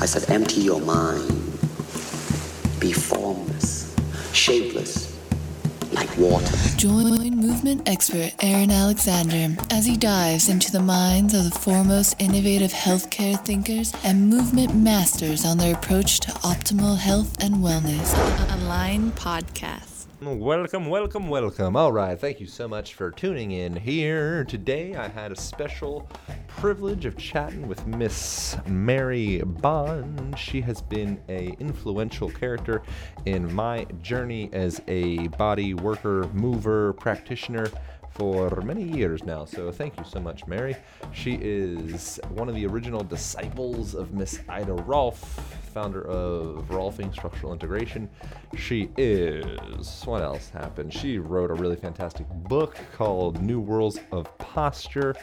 I said, empty your mind. Be formless, shapeless, like water. Join movement expert Aaron Alexander as he dives into the minds of the foremost innovative healthcare thinkers and movement masters on their approach to optimal health and wellness. Align Podcast. Welcome, welcome, welcome. All right, thank you so much for tuning in here. Today I had a special privilege of chatting with Miss Mary Bond. She has been a influential character in my journey as a body worker, mover, practitioner for many years now. So thank you so much, Mary. She is one of the original disciples of Miss Ida Rolf, founder of Rolfing Structural Integration. She is, what else happened? She wrote a really fantastic book called New Rules of Posture.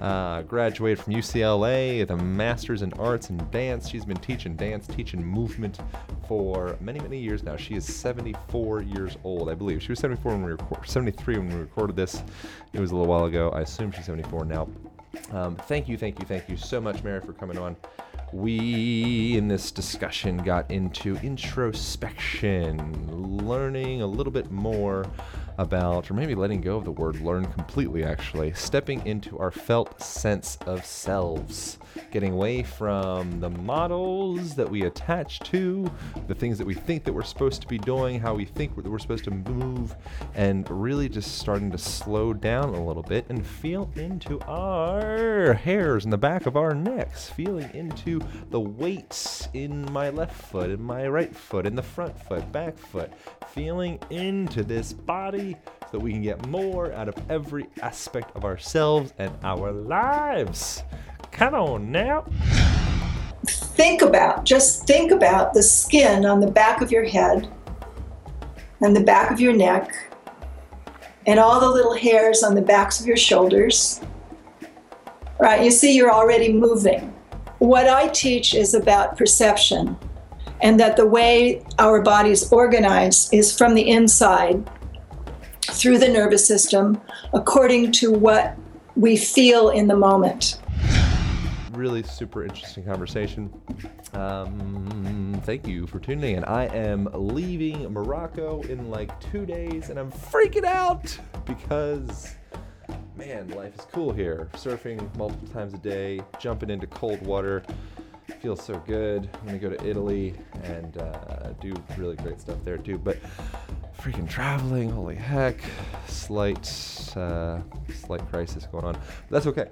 Uh, graduated from UCLA with a master's in arts and dance. She's been teaching dance, teaching movement for many, many years now. She is 74 years old, I believe. She was 74 when we record, 73 when we recorded this. It was a little while ago. I assume she's 74 now. Um, thank you, thank you, thank you so much, Mary, for coming on. We in this discussion got into introspection, learning a little bit more about, or maybe letting go of the word learn completely, actually, stepping into our felt sense of selves, getting away from the models that we attach to, the things that we think that we're supposed to be doing, how we think that we're supposed to move, and really just starting to slow down a little bit and feel into our hairs in the back of our necks, feeling into the weights in my left foot, in my right foot, in the front foot, back foot, feeling into this body so that we can get more out of every aspect of ourselves and our lives. Come on now. Think about, just think about the skin on the back of your head and the back of your neck and all the little hairs on the backs of your shoulders. Right, you see, you're already moving. What I teach is about perception and that the way our bodies organize is from the inside through the nervous system according to what we feel in the moment. Really super interesting conversation. Um, thank you for tuning in. I am leaving Morocco in like two days and I'm freaking out because, man, life is cool here. Surfing multiple times a day, jumping into cold water feels so good. I'm gonna go to Italy and uh, do really great stuff there too. But freaking traveling, holy heck! Slight, uh, slight crisis going on. That's okay.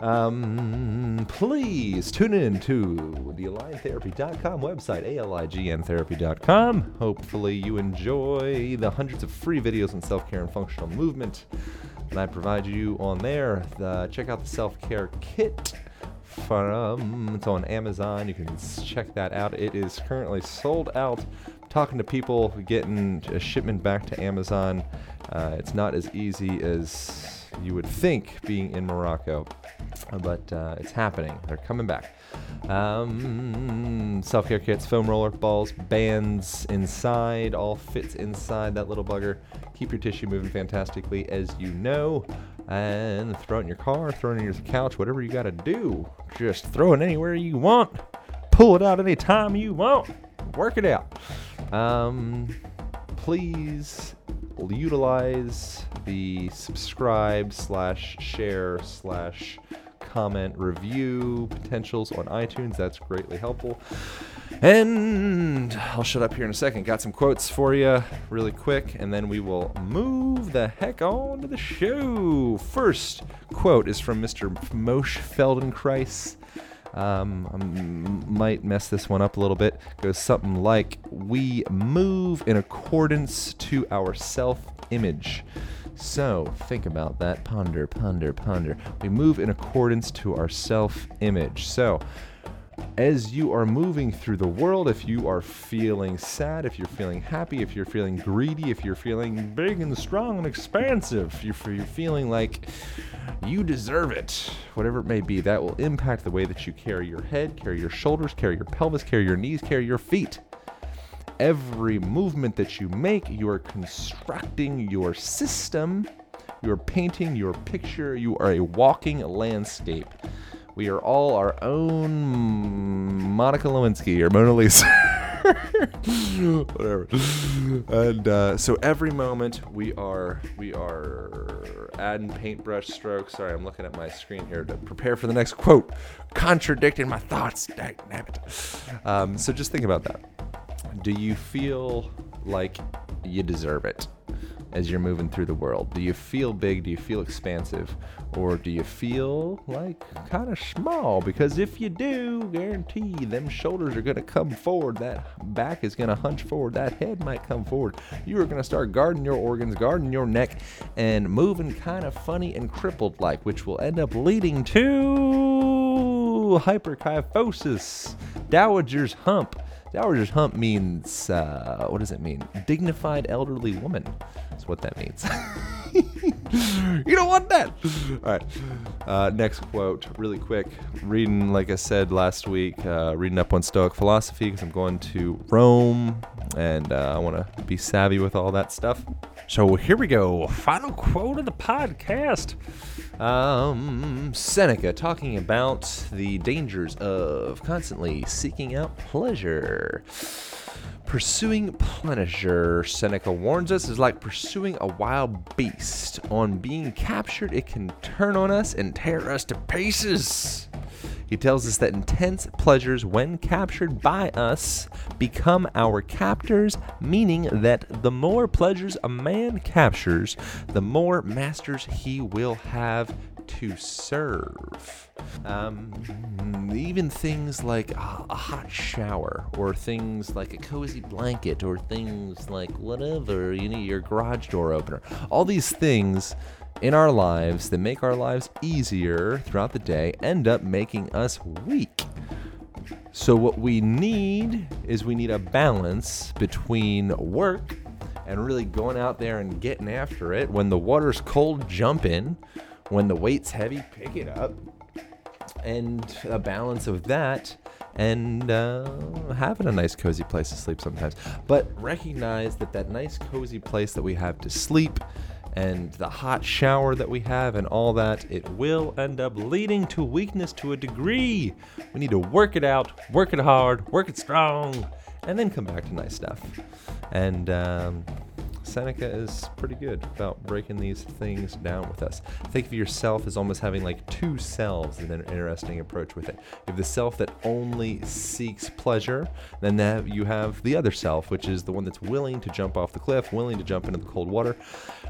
Um, please tune in to the AlignTherapy.com website, alignTherapy.com. Hopefully, you enjoy the hundreds of free videos on self-care and functional movement that I provide you on there. The, check out the self-care kit from it's on Amazon. You can check that out. It is currently sold out. talking to people, getting a shipment back to Amazon. Uh, it's not as easy as you would think being in Morocco, but uh, it's happening. They're coming back. Um, Self care kits, foam roller balls, bands inside, all fits inside that little bugger. Keep your tissue moving fantastically, as you know and throw it in your car, throw it in your couch, whatever you got to do. Just throw it anywhere you want. Pull it out anytime you want. Work it out. Um, please utilize the subscribe slash share slash comment review potentials on iTunes. That's greatly helpful. And I'll shut up here in a second. Got some quotes for you really quick, and then we will move the heck on to the show. First quote is from Mr. Moshe Feldenkrais. Um, I might mess this one up a little bit. Goes something like, "We move in accordance to our self-image." So think about that. Ponder, ponder, ponder. We move in accordance to our self-image. So as you are moving through the world, if you are feeling sad, if you're feeling happy, if you're feeling greedy, if you're feeling big and strong and expansive, if you're feeling like you deserve it, whatever it may be, that will impact the way that you carry your head, carry your shoulders, carry your pelvis, carry your knees, carry your feet. Every movement that you make, you are constructing your system, you are painting your picture, you are a walking landscape. We are all our own Monica Lewinsky or Mona Lisa. Whatever. And uh, so every moment we are we are adding paintbrush strokes. Sorry, I'm looking at my screen here to prepare for the next quote, contradicting my thoughts. Dang it. Um, so just think about that. Do you feel like you deserve it? As you're moving through the world? Do you feel big? Do you feel expansive? Or do you feel like kind of small? Because if you do, guarantee them shoulders are going to come forward. That back is going to hunch forward. That head might come forward. You are going to start guarding your organs, guarding your neck, and moving kind of funny and crippled like, which will end up leading to hyperkyphosis, dowager's hump. Dowager's hump means, uh, what does it mean? Dignified elderly woman. That's what that means. you don't want that. All right. Uh, next quote, really quick. Reading, like I said last week, uh, reading up on Stoic philosophy because I'm going to Rome and uh, I want to be savvy with all that stuff. So here we go. Final quote of the podcast. Um, Seneca talking about the dangers of constantly seeking out pleasure. Pursuing pleasure, Seneca warns us, is like pursuing a wild beast. On being captured, it can turn on us and tear us to pieces. He tells us that intense pleasures, when captured by us, become our captors, meaning that the more pleasures a man captures, the more masters he will have to serve. Um, even things like a, a, hot shower, or things like a cozy blanket, or things like whatever, you need your garage door opener. All these things in our lives that make our lives easier throughout the day end up making us weak. So, what we need is we need a balance between work and really going out there and getting after it. When the water's cold, jump in. When the weight's heavy, pick it up. And a balance of that and uh, having a nice, cozy place to sleep sometimes. But recognize that that nice, cozy place that we have to sleep and the hot shower that we have and all that, it will end up leading to weakness to a degree. We need to work it out, work it hard, work it strong, and then come back to nice stuff. And um, Seneca is pretty good about breaking these things down with us. Think of yourself as almost having like two selves in an interesting approach with it. You have the self that only seeks pleasure, then you have the other self, which is the one that's willing to jump off the cliff, willing to jump into the cold water.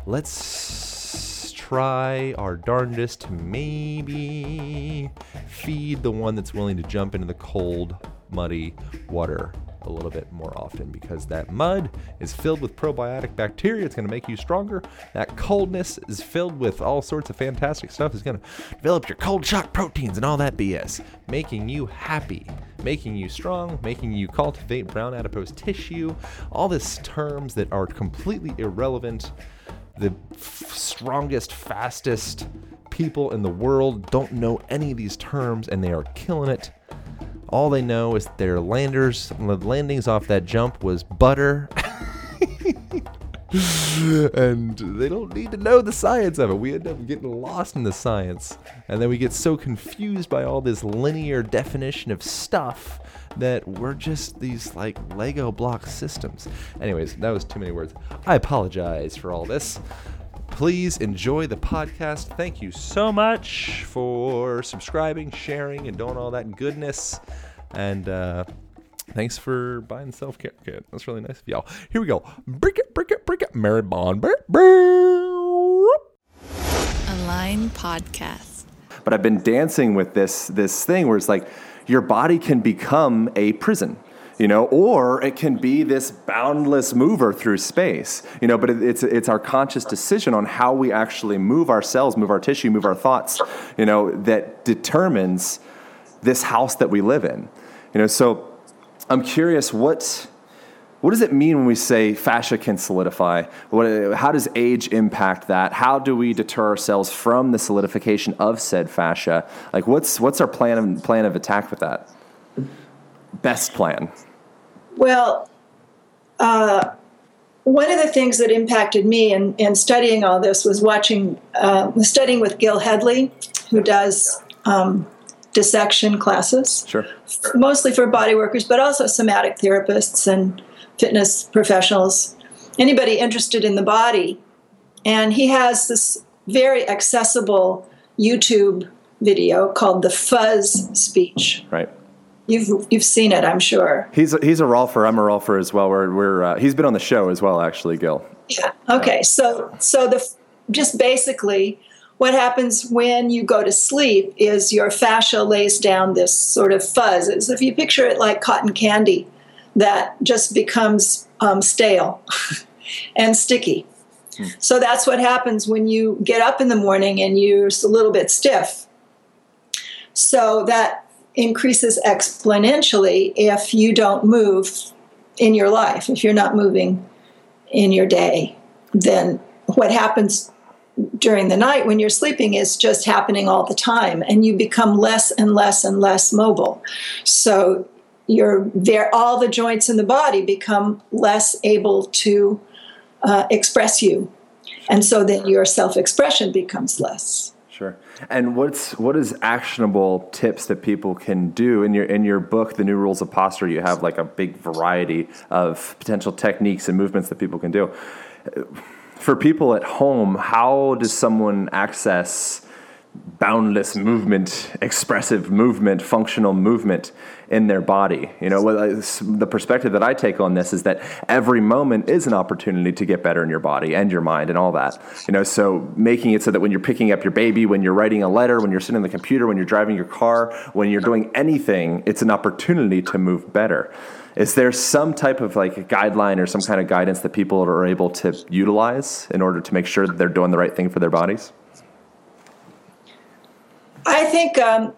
Let's try our darndest to maybe feed the one that's willing to jump into the cold, muddy water a little bit more often because that mud is filled with probiotic bacteria. It's going to make you stronger. That coldness is filled with all sorts of fantastic stuff. It's going to develop your cold shock proteins and all that BS, making you happy, making you strong, making you cultivate brown adipose tissue. All these terms that are completely irrelevant. The f- strongest, fastest people in the world don't know any of these terms and they are killing it. All they know is their landers, the landings off that jump was butter. and they don't need to know the science of it. We end up getting lost in the science. And then we get so confused by all this linear definition of stuff that we're just these like Lego block systems. Anyways, that was too many words. I apologize for all this please enjoy the podcast. Thank you so much for subscribing, sharing, and doing all that goodness. And uh, thanks for buying self care kit. That's really nice of y'all. Here we go. Break it, break it, break it. Mary Bond. Break, break. Align Podcast. But I've been dancing with this this thing where it's like your body can become a prison you know, or it can be this boundless mover through space, you know, but it, it's, it's our conscious decision on how we actually move ourselves, move our tissue, move our thoughts, you know, that determines this house that we live in, you know, so I'm curious what, what does it mean when we say fascia can solidify? What, how does age impact that? How do we deter ourselves from the solidification of said fascia? Like, what's, what's our plan of, plan of attack with that? Best plan? Well, uh, one of the things that impacted me in, in studying all this was watching, uh, studying with Gil Hedley, who does um, dissection classes, Sure. mostly for body workers, but also somatic therapists and fitness professionals, anybody interested in the body. And he has this very accessible YouTube video called the Fuzz Speech. Right. You've you've seen it, I'm sure. He's a, he's a rolfer. I'm a rolfer as well. We're, we're uh, he's been on the show as well, actually, Gil. Yeah. Okay. So so the just basically what happens when you go to sleep is your fascia lays down this sort of fuzz. It's if you picture it like cotton candy that just becomes um, stale and sticky. So that's what happens when you get up in the morning and you're a little bit stiff. So that increases exponentially if you don't move in your life, if you're not moving in your day. Then what happens during the night when you're sleeping is just happening all the time, and you become less and less and less mobile. So you're there, all the joints in the body become less able to uh, express you, and so then your self-expression becomes less. Sure. And what's what is actionable tips that people can do in your in your book, The New Rules of Posture? You have like a big variety of potential techniques and movements that people can do. For people at home, how does someone access boundless movement, expressive movement, functional movement in their body. You know, the perspective that I take on this is that every moment is an opportunity to get better in your body and your mind and all that. You know, so making it so that when you're picking up your baby, when you're writing a letter, when you're sitting on the computer, when you're driving your car, when you're doing anything, it's an opportunity to move better. Is there some type of like a guideline or some kind of guidance that people are able to utilize in order to make sure that they're doing the right thing for their bodies? I think um,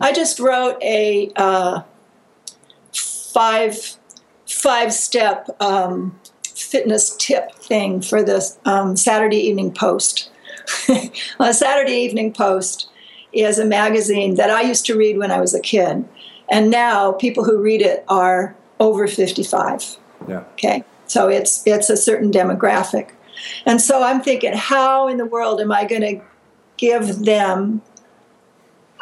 I just wrote a uh, five five step um, fitness tip thing for the um, Saturday Evening Post. a Saturday Evening Post is a magazine that I used to read when I was a kid, and now people who read it are over fifty five. Yeah. Okay, so it's it's a certain demographic, and so I'm thinking, how in the world am I going to give them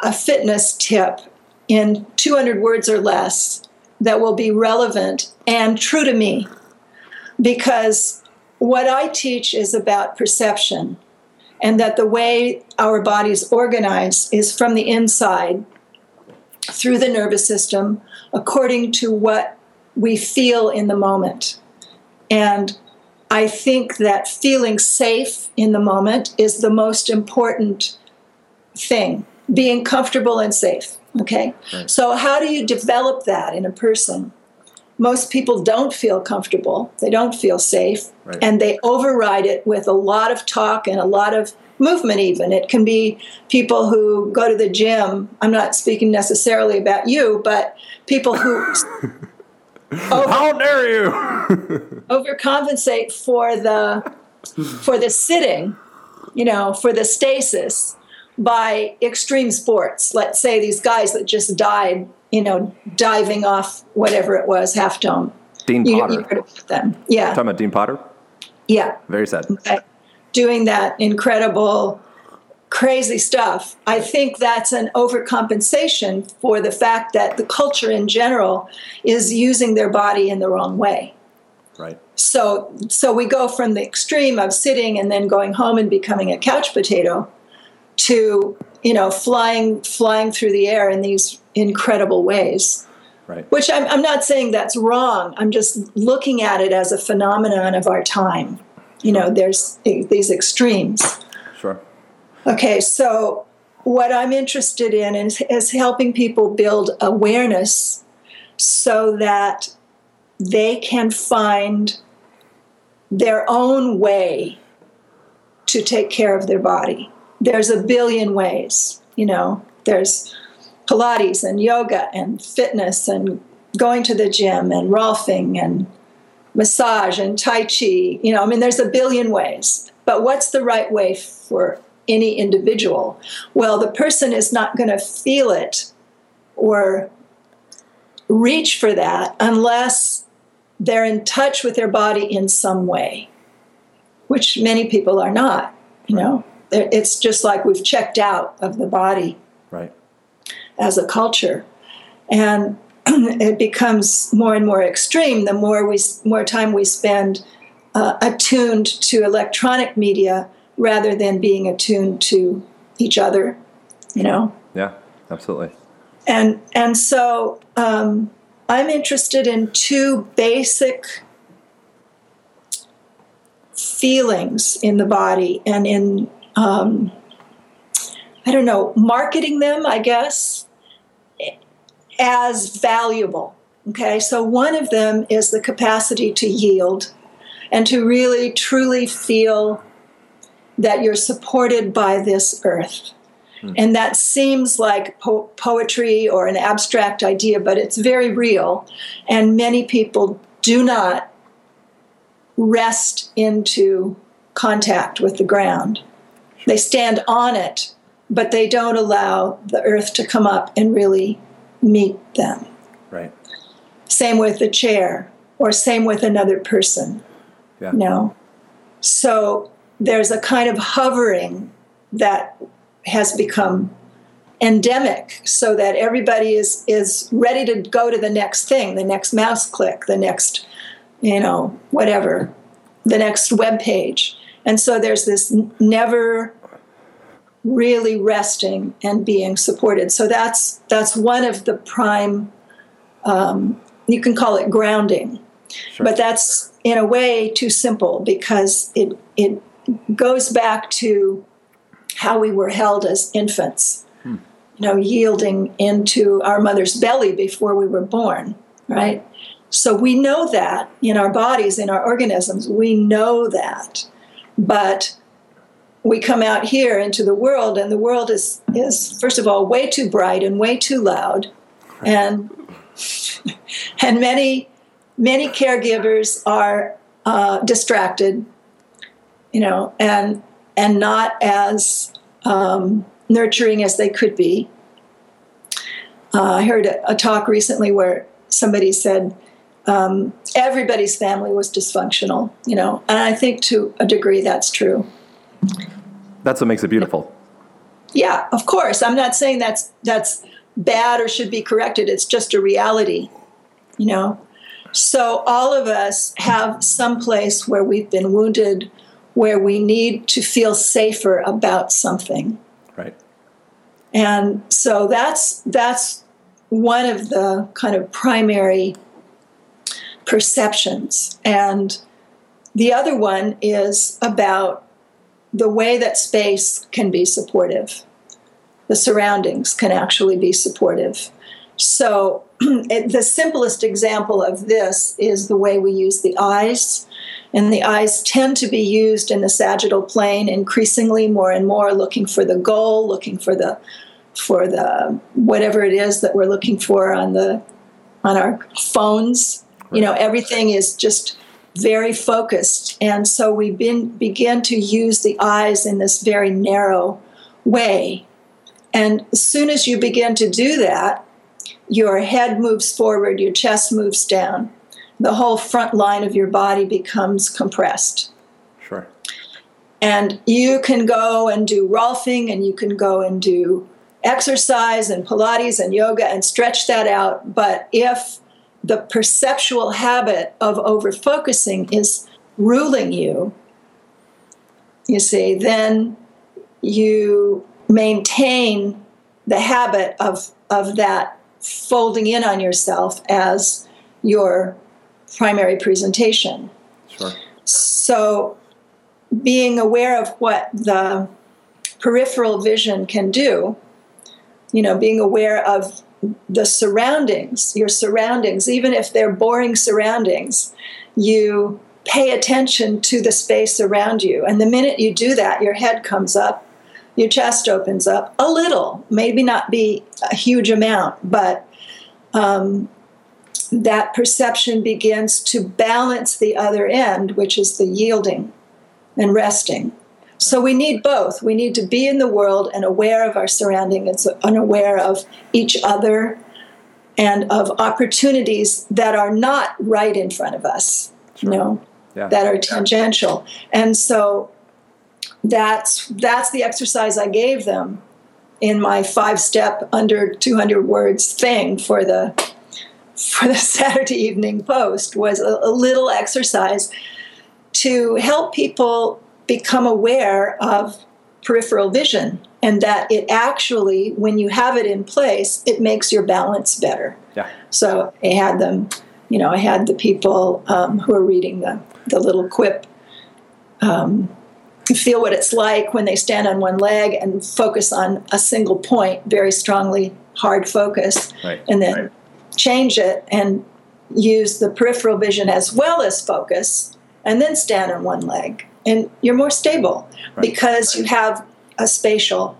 a fitness tip in 200 words or less that will be relevant and true to me. Because what I teach is about perception, and that the way our bodies organize is from the inside through the nervous system according to what we feel in the moment. And I think that feeling safe in the moment is the most important thing, being comfortable and safe. Okay? Right. So, how do you develop that in a person? Most people don't feel comfortable, they don't feel safe, Right. and they override it with a lot of talk and a lot of movement, even. It can be people who go to the gym. I'm not speaking necessarily about you, but people who How dare you? overcompensate for the for the sitting, you know, for the stasis by extreme sports. Let's say these guys that just died, you know, diving off whatever it was, half dome. Dean You, Potter. you heard about them, yeah, Talking about Dean Potter? yeah. Very sad. Okay. Doing that incredible, crazy stuff. I think that's an overcompensation for the fact that the culture in general is using their body in the wrong way. Right. so so we go from the extreme of sitting and then going home and becoming a couch potato to you know flying flying through the air in these incredible ways Right. which I'm, I'm not saying that's wrong i'm just looking at it as a phenomenon of our time you know there's eh, these extremes. Okay, so what I'm interested in is, is helping people build awareness so that they can find their own way to take care of their body. There's a billion ways, you know, there's Pilates and yoga and fitness and going to the gym and rolfing and massage and tai chi you know i mean there's a billion ways but what's the right way for any individual well the person is not going to feel it or reach for that unless they're in touch with their body in some way which many people are not you know it's just like we've checked out of the body Right. as a culture. And it becomes more and more extreme the more we more time we spend uh, attuned to electronic media rather than being attuned to each other, you know. Yeah. Absolutely. And and so um, I'm interested in two basic feelings in the body and in um, I don't know marketing them, I guess, as valuable. Okay, so one of them is the capacity to yield and to really truly feel that you're supported by this earth. Hmm. And that seems like po- poetry or an abstract idea, but it's very real. And many people do not rest into contact with the ground. They stand on it, but they don't allow the earth to come up and really meet them. Right. Same with the chair, or same with another person. Yeah. No. So there's a kind of hovering that has become endemic so that everybody is is ready to go to the next thing, the next mouse click, the next, you know, whatever, the next web page. And so there's this never really resting and being supported. So that's that's one of the prime um, you can call it grounding. Sure. But that's in a way too simple because it it goes back to how we were held as infants. You know, yielding into our mother's belly before we were born, right? So we know that in our bodies, in our organisms, we know that. But we come out here into the world, and the world is, is first of all, way too bright and way too loud. And and many many caregivers are uh, distracted, you know, and and not as um, nurturing as they could be. Uh, I heard a, a talk recently where somebody said um, everybody's family was dysfunctional, you know, and I think to a degree that's true. That's what makes it beautiful. Yeah, of course. I'm not saying that's that's bad or should be corrected. It's just a reality, you know. So all of us have some place where we've been wounded, where we need to feel safer about something. Right. And so that's that's one of the kind of primary perceptions. And the other one is about the way that space can be supportive. The surroundings can actually be supportive. So, it, the simplest example of this is the way we use the eyes. And the eyes tend to be used in the sagittal plane increasingly more and more, looking for the goal, looking for the for the whatever it is that we're looking for on the on our phones. You know, everything is just very focused, and so we been, begin to use the eyes in this very narrow way. And as soon as you begin to do that, your head moves forward, your chest moves down, the whole front line of your body becomes compressed. Sure. And you can go and do Rolfing and you can go and do exercise and Pilates and yoga and stretch that out. But if the perceptual habit of over focusing is ruling you, you see, then you maintain the habit of, of that folding in on yourself as your primary presentation. Sure. So, being aware of what the peripheral vision can do, you know, being aware of the surroundings, your surroundings, even if they're boring surroundings, you pay attention to the space around you. And the minute you do that, your head comes up, your chest opens up a little, maybe not be a huge amount, but um, that perception begins to balance the other end, which is the yielding and resting. So we need both. We need to be in the world and aware of our surroundings and aware of each other and of opportunities that are not right in front of us, you know, Yeah. that are tangential. And so that's that's the exercise I gave them in my five step under 200 words thing for the for the Saturday Evening Post was a, a little exercise to help people become aware of peripheral vision and that it actually when you have it in place it makes your balance better Yeah. so i had them you know i had the people um, who are reading the, the little quip um, feel what it's like when they stand on one leg and focus on a single point very strongly hard focus Right. and then change it and use the peripheral vision as well as focus and then stand on one leg. And you're more stable because you have a spatial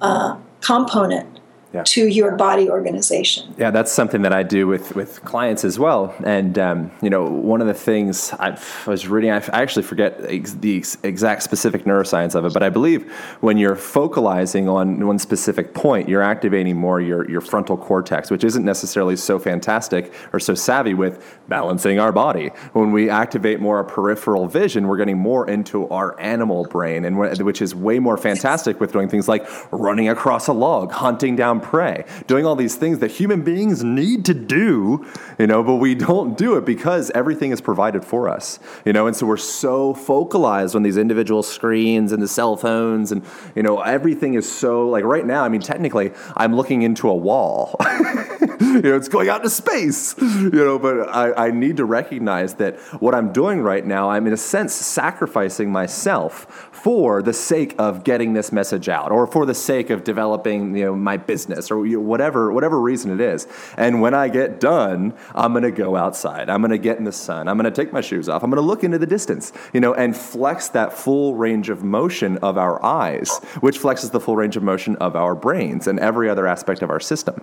uh, component Yeah. to your body organization Yeah, that's something that I do with, with clients as well. And, um, you know, one of the things I've, I was reading, I f- I actually forget ex- the ex- exact specific neuroscience of it, but I believe when you're focalizing on one specific point, you're activating more your, your frontal cortex, which isn't necessarily so fantastic or so savvy with balancing our body. When we activate more peripheral vision, we're getting more into our animal brain, and wh- which is way more fantastic with doing things like running across a log, hunting down prey, doing all these things that human beings need to do, you know, but we don't do it because everything is provided for us, you know, and so we're so focalized on these individual screens and the cell phones, and you know, everything is so like right now. I mean, technically, I'm looking into a wall. you know, it's going out into space, you know, but I, I need to recognize that what I'm doing right now, I'm in a sense sacrificing myself for the sake of getting this message out or for the sake of developing, you know, my business or whatever, whatever reason it is. And when I get done, I'm going to go outside. I'm going to get in the sun. I'm going to take my shoes off. I'm going to look into the distance, you know, and flex that full range of motion of our eyes, which flexes the full range of motion of our brains and every other aspect of our system.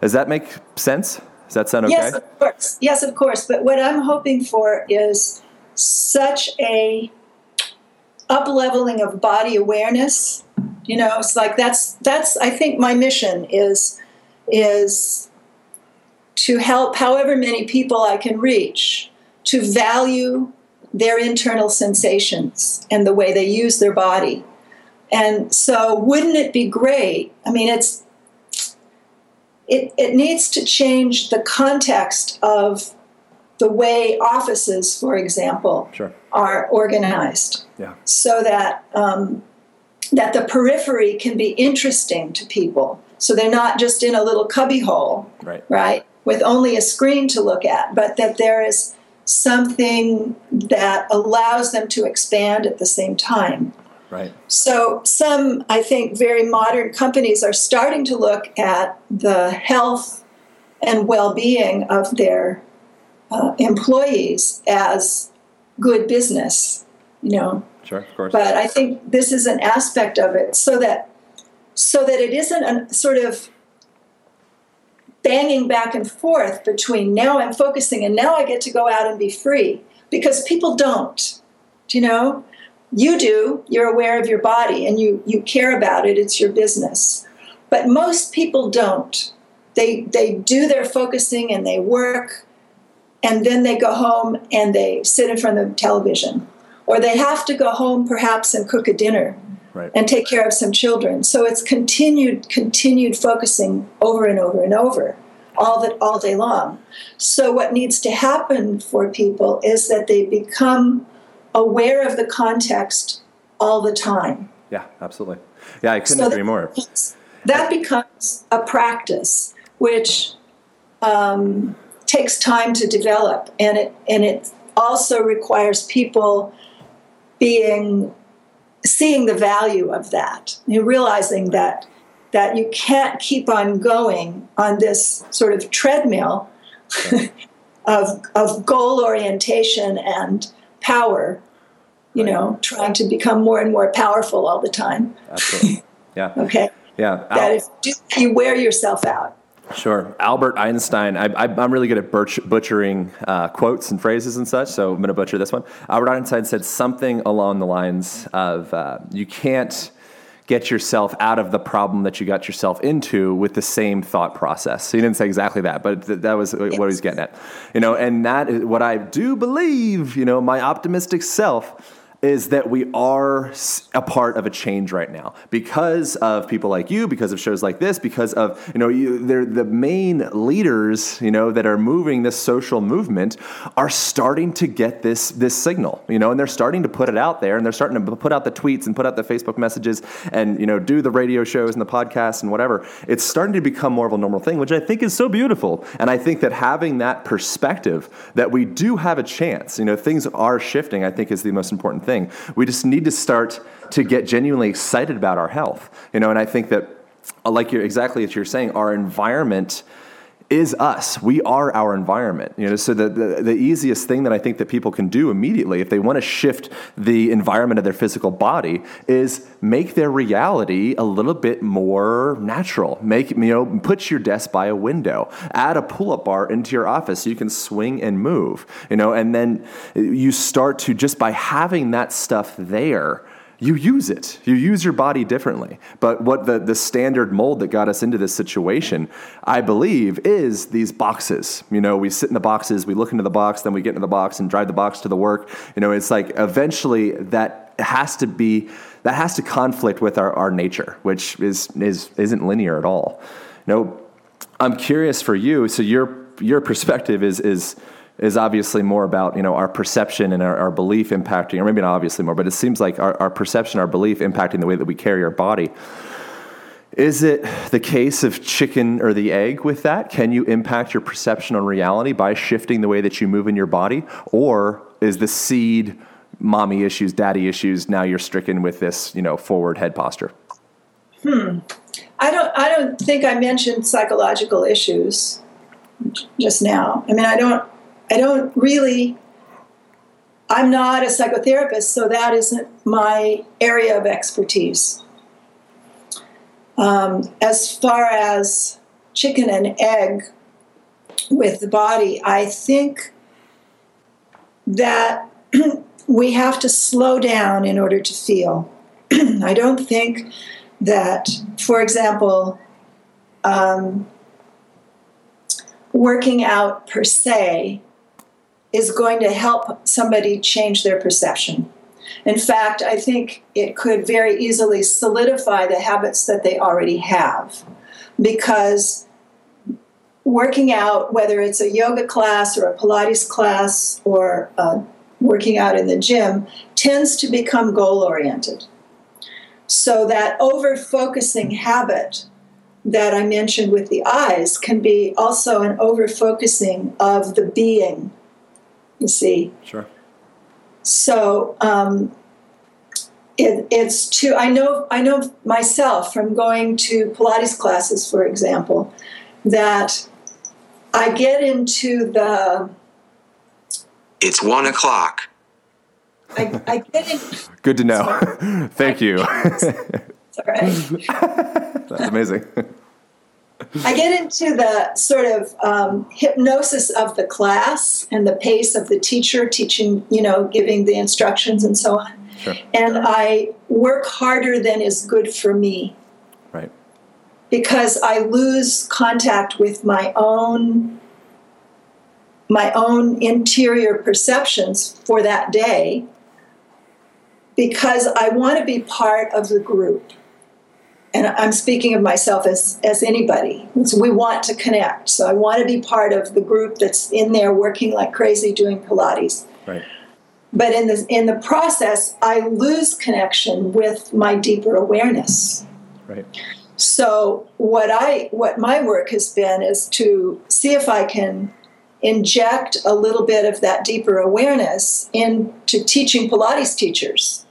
Does that make sense? Does that sound okay? Yes, of course. Yes, of course. But what I'm hoping for is such a up leveling of body awareness. You know, it's like that's that's I think my mission is is to help however many people I can reach to value their internal sensations and the way they use their body. And so wouldn't it be great? I mean it's it, it needs to change the context of the way offices, for example, Sure. are organized, Yeah. so that um, that the periphery can be interesting to people. So they're not just in a little cubbyhole, Right. right, with only a screen to look at, but that there is something that allows them to expand at the same time. Right. So, some, I think, very modern companies are starting to look at the health and well being of their uh, employees as good business, you know. Sure. Of course. But I think this is an aspect of it so that so that it isn't a sort of banging back and forth between now I'm focusing and now I get to go out and be free because people don't. Do you know? You do. You're aware of your body and you you care about it. It's your business. But most people don't. They they do their focusing and they work and then they go home and they sit in front of the television or they have to go home perhaps and cook a dinner Right. and take care of some children so it's continued continued focusing over and over and over all that all day long so what needs to happen for people is that they become aware of the context all the time Yeah. Absolutely. Yeah. I couldn't So agree that- more. that becomes a practice which um, takes time to develop and it and it also requires people being seeing the value of that and realizing that that you can't keep on going on this sort of treadmill of, of goal orientation and power you know trying to become more and more powerful all the time Absolutely. Yeah. okay Yeah. that if you wear yourself out Sure. Albert Einstein, I, I, I'm really good at butch, butchering uh, quotes and phrases and such, so I'm going to butcher this one. Albert Einstein said something along the lines of uh, you can't get yourself out of the problem that you got yourself into with the same thought process. So He didn't say exactly that, but th- that was what he was getting at. You know, and that is what I do believe, you know, my optimistic self is that we are a part of a change right now because of people like you, because of shows like this, because of you know you, they're the main leaders you know that are moving this social movement are starting to get this this signal you know and they're starting to put it out there and they're starting to put out the tweets and put out the Facebook messages and you know do the radio shows and the podcasts and whatever. It's starting to become more of a normal thing, which I think is so beautiful. And I think that having that perspective that we do have a chance, you know, things are shifting. I think is the most important thing thing. We just need to start to get genuinely excited about our health. You know, and I think that, uh, like you're exactly as you're saying, our environment is us. We are our environment. You know, so the, the, the, easiest thing that I think that people can do immediately, if they want to shift the environment of their physical body, is make their reality a little bit more natural. Make you know, put your desk by a window, add a pull-up bar into your office so you can swing and move. You know, and then you start to just by having that stuff there you use it. You use your body differently. But what the, the standard mold that got us into this situation, I believe, is these boxes. You know, we sit in the boxes, we look into the box, then we get into the box and drive the box to the work. You know, it's like eventually that has to be that has to conflict with our, our nature, which is is isn't linear at all. You know, I'm curious for you, so your your perspective is is is obviously more about you know our perception and our, our, belief impacting, or maybe not obviously more, but it seems like our, our perception, our belief impacting the way that we carry our body. Is it the case of chicken or the egg with that? Can you impact your perception on reality by shifting the way that you move in your body? Or is the seed mommy issues, daddy issues, now you're stricken with this, you know, forward head posture? Hmm. I don't I don't think I mentioned psychological issues just now. I mean, I don't I don't really, I'm not a psychotherapist, so that isn't my area of expertise. Um, as far as chicken and egg with the body, I think that we have to slow down in order to feel. I don't think that, for example, um, working out per se is going to help somebody change their perception. In fact, I think it could very easily solidify the habits that they already have because working out, whether it's a yoga class or a Pilates class or uh, working out in the gym, tends to become goal oriented. So that over focusing habit that I mentioned with the eyes can be also an over focusing of the being you see. Sure. So um, it, it's to I know I know myself from going to Pilates classes, for example, that I get into the. It's one o'clock. I, I get in. Good to know. Thank you. Sorry. That's amazing. I get into the sort of um, hypnosis of the class and the pace of the teacher teaching, you know, giving the instructions and so on. Sure. And I work harder than is good for me. Right. Because I lose contact with my own my own interior perceptions for that day because I want to be part of the group and I'm speaking of myself as, as anybody. So we want to connect. So I want to be part of the group that's in there working like crazy doing Pilates. Right. But in the in the process, I lose connection with my deeper awareness. Right. So what I what my work has been is to see if I can inject a little bit of that deeper awareness into teaching Pilates teachers.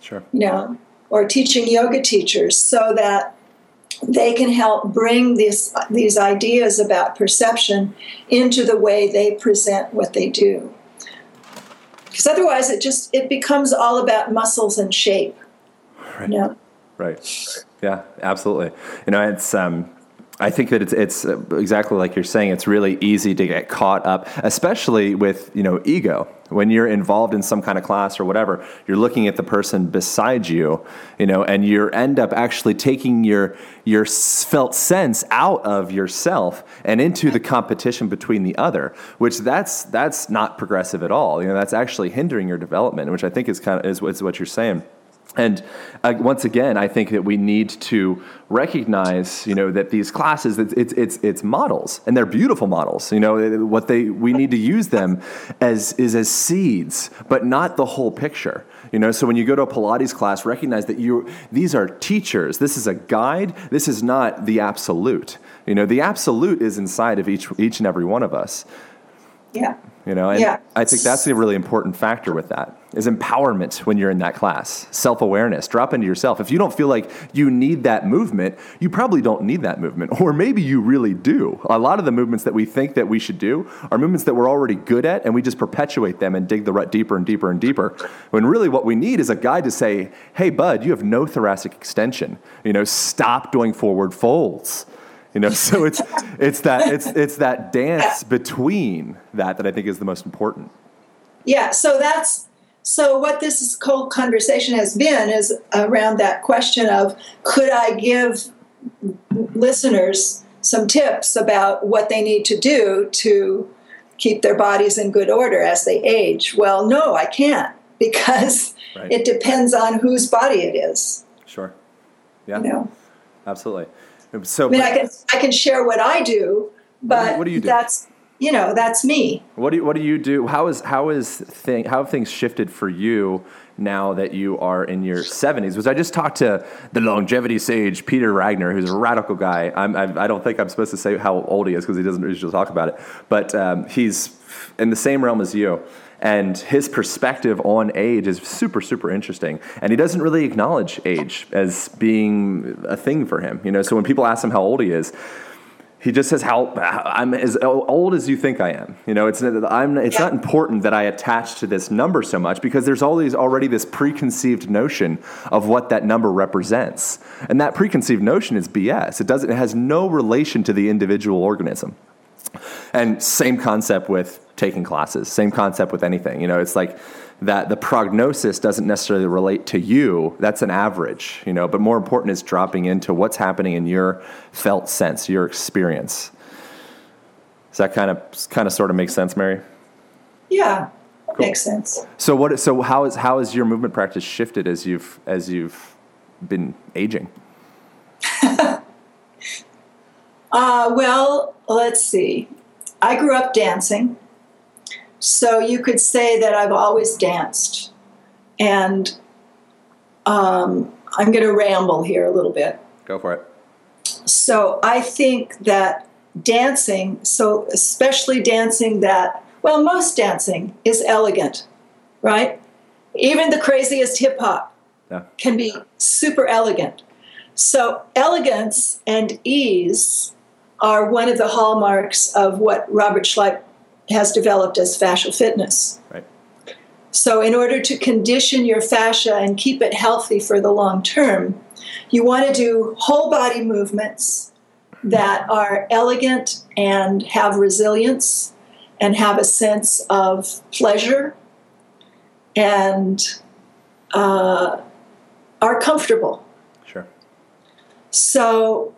Sure. You know, or teaching yoga teachers so that they can help bring this, these ideas about perception into the way they present what they do. Because otherwise it just it becomes all about muscles and shape. Right. You know? right. Yeah absolutely. You know it's um I think that it's it's uh, exactly like you're saying. It's really easy to get caught up, especially with you know ego. When you're involved in some kind of class or whatever, you're looking at the person beside you, you know, and you end up actually taking your your felt sense out of yourself and into the competition between the other, which that's that's not progressive at all. You know, that's actually hindering your development, which I think is kind of is, is what you're saying. And uh, once again, I think that we need to recognize, you know, that these classes, it's, it's, it's, it's, models, and they're beautiful models. You know, what they we need to use them as is as seeds, but not the whole picture. You know, so when you go to a Pilates class, recognize that you these are teachers. This is a guide. This is not the absolute. You know, the absolute is inside of each each and every one of us. Yeah. You know, and yeah. I think that's a really important factor with that is empowerment when you're in that class, self awareness. Drop into yourself. If you don't feel like you need that movement, you probably don't need that movement, or maybe you really do. A lot of the movements that we think that we should do are movements that we're already good at, and we just perpetuate them and dig the rut deeper and deeper and deeper. When really what we need is a guide to say, "Hey, bud, you have no thoracic extension. You know, stop doing forward folds." You know, so it's it's that it's it's that dance between that that I think is the most important. Yeah, so that's so what this whole conversation has been is around that question of could I give listeners some tips about what they need to do to keep their bodies in good order as they age? Well, no, I can't because right. it depends on whose body it is. Sure. Yeah. You know? Absolutely. So I mean, I can I can share what I do, but what do you do? that's you know that's me. What do you, what do you do? How is how is thing how have things shifted for you now that you are in your 70s? Because I just talked to the longevity sage Peter Wagner, who's a radical guy. I'm, I, I don't think I'm supposed to say how old he is because he doesn't usually talk about it, but um, he's in the same realm as you and his perspective on age is super super interesting and he doesn't really acknowledge age as being a thing for him you know so when people ask him how old he is he just says how I'm as old as you think I am. You know, it's I'm it's yeah. not important that I attach to this number so much because there's always already this preconceived notion of what that number represents. And that preconceived notion is BS. It doesn't it has no relation to the individual organism. And same concept with taking classes. Same concept with anything. You know, it's like that the prognosis doesn't necessarily relate to you. That's an average, you know, but more important is dropping into what's happening in your felt sense, your experience. Does that kind of kind of sort of make sense, Mary? Yeah. Cool. Makes sense. So what so how is how has your movement practice shifted as you've as you've been aging? uh, well, let's see. I grew up dancing. So you could say that I've always danced. And um, I'm going to ramble here a little bit. Go for it. So I think that dancing, so especially dancing that, well, most dancing is elegant, right? Even the craziest hip hop yeah. can be super elegant. So elegance and ease are one of the hallmarks of what Robert Schleip has developed as fascial fitness. Right. So, in order to condition your fascia and keep it healthy for the long term, you want to do whole body movements that are elegant and have resilience and have a sense of pleasure and uh, are comfortable. Sure. So,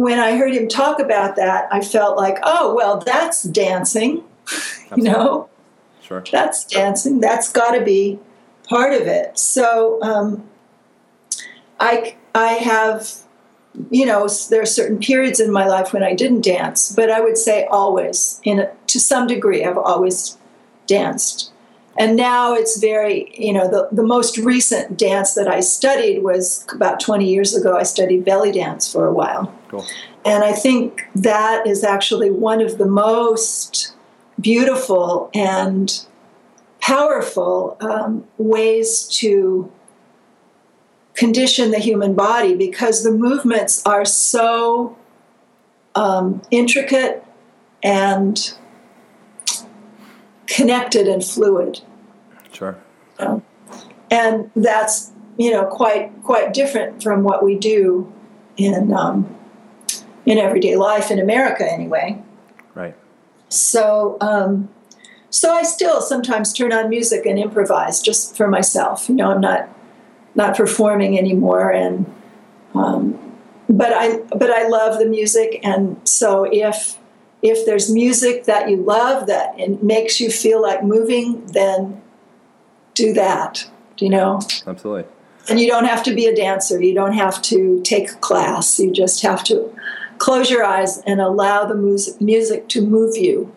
when I heard him talk about that, I felt like, oh, well, that's dancing. you know? sure. That's dancing. That's got to be part of it. So um, i i have you know there are certain periods in my life when i didn't dance but i would say always in a, to some degree i've always danced and now it's very you know the, the most recent dance that i studied was about 20 years ago i studied belly dance for a while cool. and i think that is actually one of the most beautiful and powerful um, ways to condition the human body because the movements are so um, intricate and connected and fluid. Sure. Um, and that's you know quite quite different from what we do in um, in everyday life in America anyway. Right. So, um, so I still sometimes turn on music and improvise just for myself. You know, I'm not not performing anymore, and um, but I but I love the music, and so if if there's music that you love that it makes you feel like moving, then do that. Do You know, Absolutely. and you don't have to be a dancer. You don't have to take a class. You just have to close your eyes and allow the music, music to move you.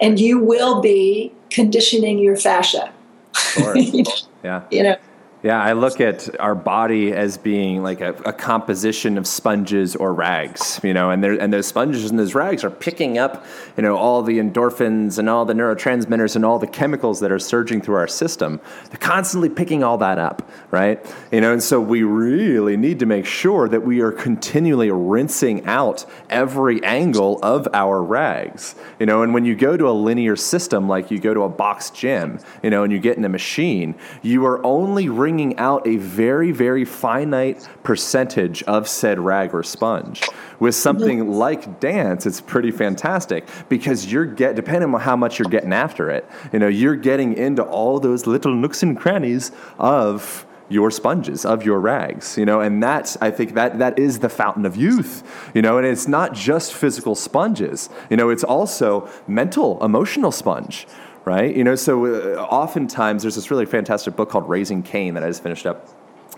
And you will be conditioning your fascia. Sure. yeah. you know, Yeah, I look at our body as being like a, a composition of sponges or rags, you know, and there and those sponges and those rags are picking up, you know, all the endorphins and all the neurotransmitters and all the chemicals that are surging through our system. They're constantly picking all that up, right? You know, and so we really need to make sure that we are continually rinsing out every angle of our rags, you know, and when you go to a linear system like you go to a box gym, you know, and you get in a machine, you are only wringing out a very, very finite percentage of said rag or sponge. With something like dance, it's pretty fantastic because you're get depending on how much you're getting after it, you know, you're getting into all those little nooks and crannies of your sponges of your rags you know and that's i think that that is the fountain of youth you know and it's not just physical sponges you know it's also mental emotional sponge right you know so uh, oftentimes there's this really fantastic book called raising cain that i just finished up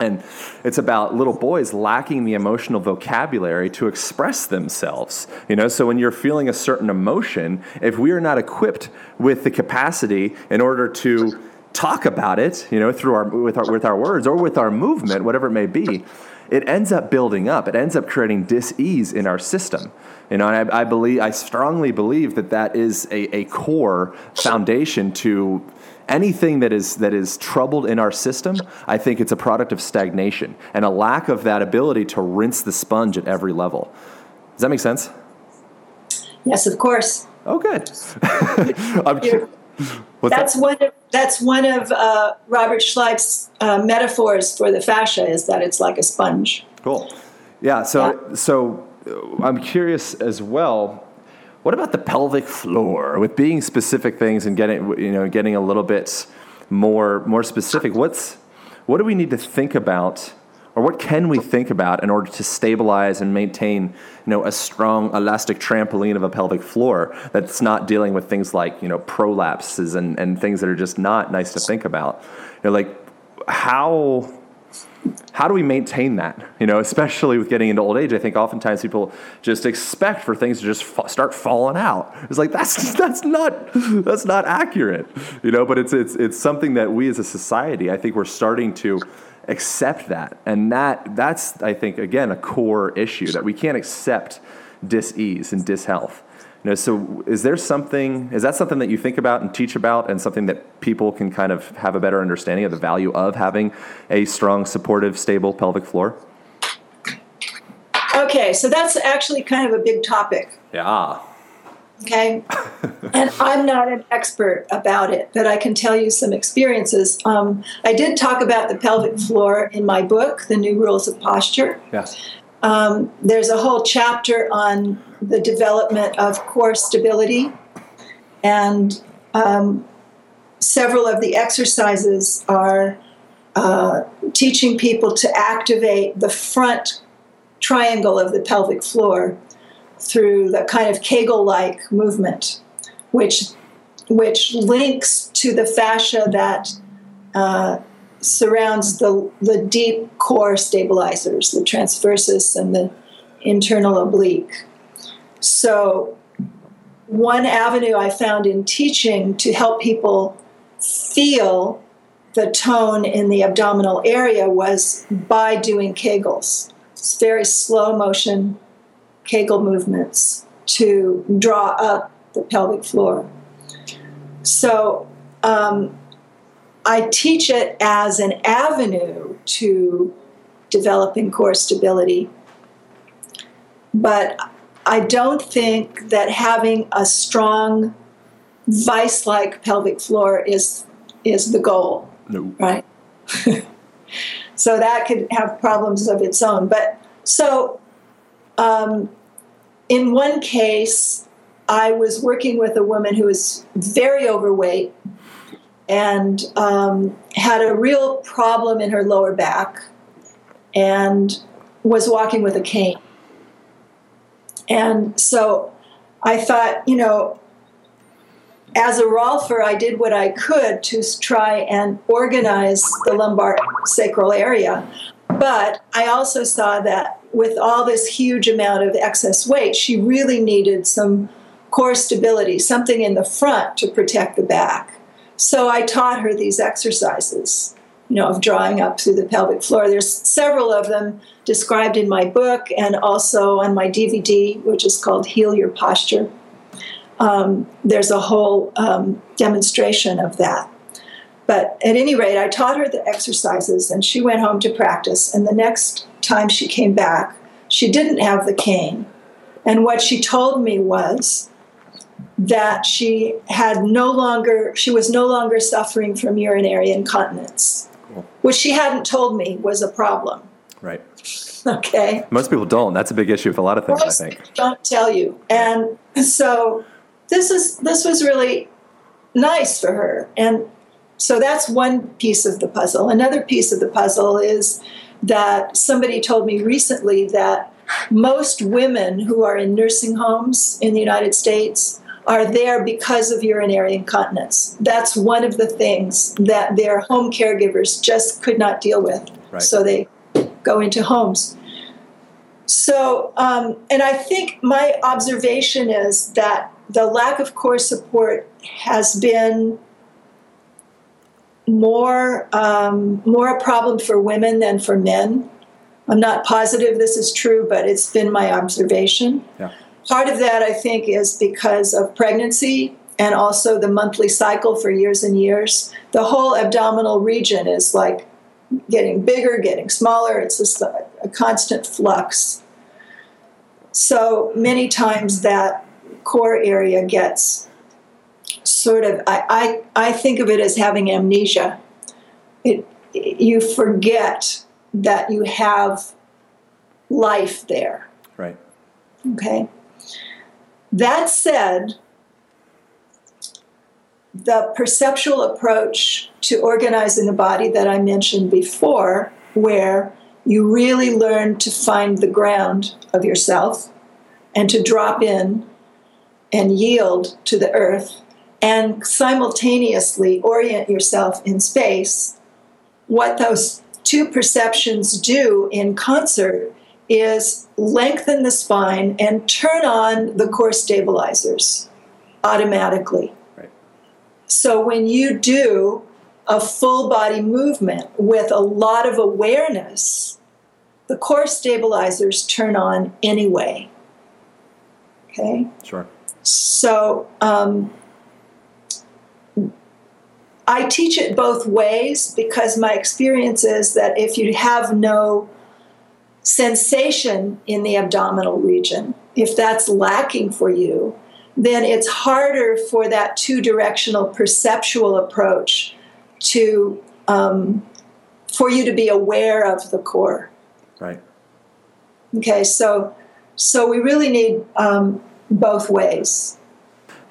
and it's about little boys lacking the emotional vocabulary to express themselves. You know, so when you're feeling a certain emotion, if we are not equipped with the capacity in order to talk about it, you know, through our with our with our words or with our movement, whatever it may be, it ends up building up. It ends up creating dis-ease in our system. You know, and I, I believe, I strongly believe that that is a, a core foundation to anything that is that is troubled in our system. I think it's a product of stagnation and a lack of that ability to rinse the sponge at every level. Does that make sense? yes, of course. Oh, good. I'm, what's That's that? one of that's one of uh, Robert Schleip's uh, metaphors for the fascia is that it's like a sponge. Cool. Yeah. So so uh, I'm curious as well. What about the pelvic floor? With being specific things and getting you know getting a little bit more more specific. What's what do we need to think about, or what can we think about in order to stabilize and maintain you know a strong elastic trampoline of a pelvic floor that's not dealing with things like you know prolapses and and things that are just not nice to think about. You know, like how how do we maintain that? You know, especially with getting into old age, I think oftentimes people just expect for things to just start falling out. It's like that's that's not that's not accurate, you know. But it's it's it's something that we as a society, I think, we're starting to accept that, and that that's I think again a core issue that we can't accept dis-ease and dishealth. You know, so is there something? Is that something that you think about and teach about, and something that people can kind of have a better understanding of the value of having a strong, supportive, stable pelvic floor? Okay, so that's actually kind of a big topic. Yeah. Okay, and I'm not an expert about it, but I can tell you some experiences. Um, I did talk about the pelvic floor in my book, The New Rules of Posture. Yes. Um, there's a whole chapter on the development of core stability, and um, several of the exercises are uh, teaching people to activate the front triangle of the pelvic floor through the kind of Kegel-like movement, which which links to the fascia that uh, surrounds the, the deep core stabilizers, the transversus and the internal oblique. So, one avenue I found in teaching to help people feel the tone in the abdominal area was by doing Kegels. It's very slow motion Kegel movements to draw up the pelvic floor. So, um, I teach it as an avenue to developing core stability. But I don't think that having a strong vice like pelvic floor is, is the goal, No. right? so that could have problems of its own. But so um, in one case, I was working with a woman who was very overweight and um, had a real problem in her lower back and was walking with a cane. And so I thought, you know, as a Rolfer, I did what I could to try and organize the lumbar sacral area. But I also saw that with all this huge amount of excess weight, she really needed some core stability, something in the front to protect the back. So I taught her these exercises, you know, of drawing up through the pelvic floor. There's several of them described in my book and also on my DVD, which is called Heal Your Posture. Um, there's a whole um, demonstration of that. But at any rate, I taught her the exercises and she went home to practice. And the next time she came back, she didn't have the cane. And what she told me was that she had no longer, she was no longer suffering from urinary incontinence, cool. which she hadn't told me was a problem. Right. Okay. Most people don't. That's a big issue with a lot of things, Most I think. Don't tell you. And so this is this was really nice for her. And so that's one piece of the puzzle. Another piece of the puzzle is that somebody told me recently that most women who are in nursing homes in the United States are there because of urinary incontinence. That's one of the things that their home caregivers just could not deal with. Right. So they go into homes. So, um, and I think my observation is that the lack of core support has been more um, more a problem for women than for men. I'm not positive this is true, but it's been my observation. Yeah. Part of that, I think, is because of pregnancy and also the monthly cycle for years and years. The whole abdominal region is like getting bigger, getting smaller. It's just a, a constant flux. So many times that core area gets sort of I, I, I think of it as having amnesia. It, you forget that you have life there. Right. Okay. That said, the perceptual approach to organizing the body that I mentioned before, where you really learn to find the ground of yourself and to drop in and yield to the earth and simultaneously orient yourself in space, what those two perceptions do in concert is lengthen the spine and turn on the core stabilizers automatically. Right. So when you do a full body movement with a lot of awareness, the core stabilizers turn on anyway. Okay? Sure. So um, I teach it both ways because my experience is that if you have no sensation in the abdominal region, if that's lacking for you, then it's harder for that two directional perceptual approach to um, for you to be aware of the core. Right. Okay, so so we really need um, both ways.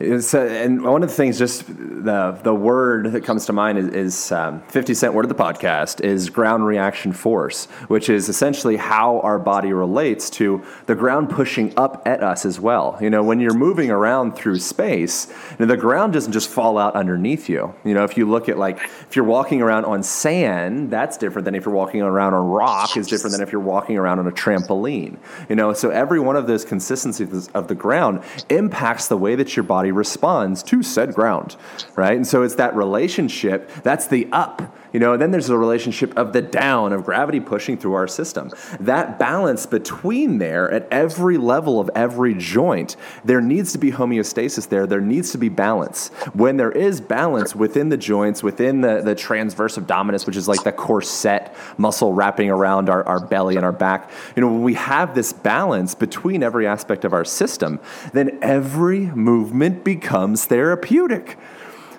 Uh, and one of the things, just the the word that comes to mind is, is um, 50 Cent word of the podcast is ground reaction force, which is essentially how our body relates to the ground pushing up at us as well. You know, when you're moving around through space, you know, the ground doesn't just fall out underneath you. You know, if you look at like if you're walking around on sand, that's different than if you're walking around on rock is different than if you're walking around on a trampoline. You know, so every one of those consistencies of the ground impacts the way that your body responds to said ground, right? And so it's that relationship, that's the up, you know, and then there's the relationship of the down, of gravity pushing through our system. That balance between there at every level of every joint, there needs to be homeostasis there. There needs to be balance. When there is balance within the joints, within the, the transverse abdominis, which is like the corset muscle wrapping around our, our belly and our back, you know, when we have this balance between every aspect of our system, then every movement becomes therapeutic.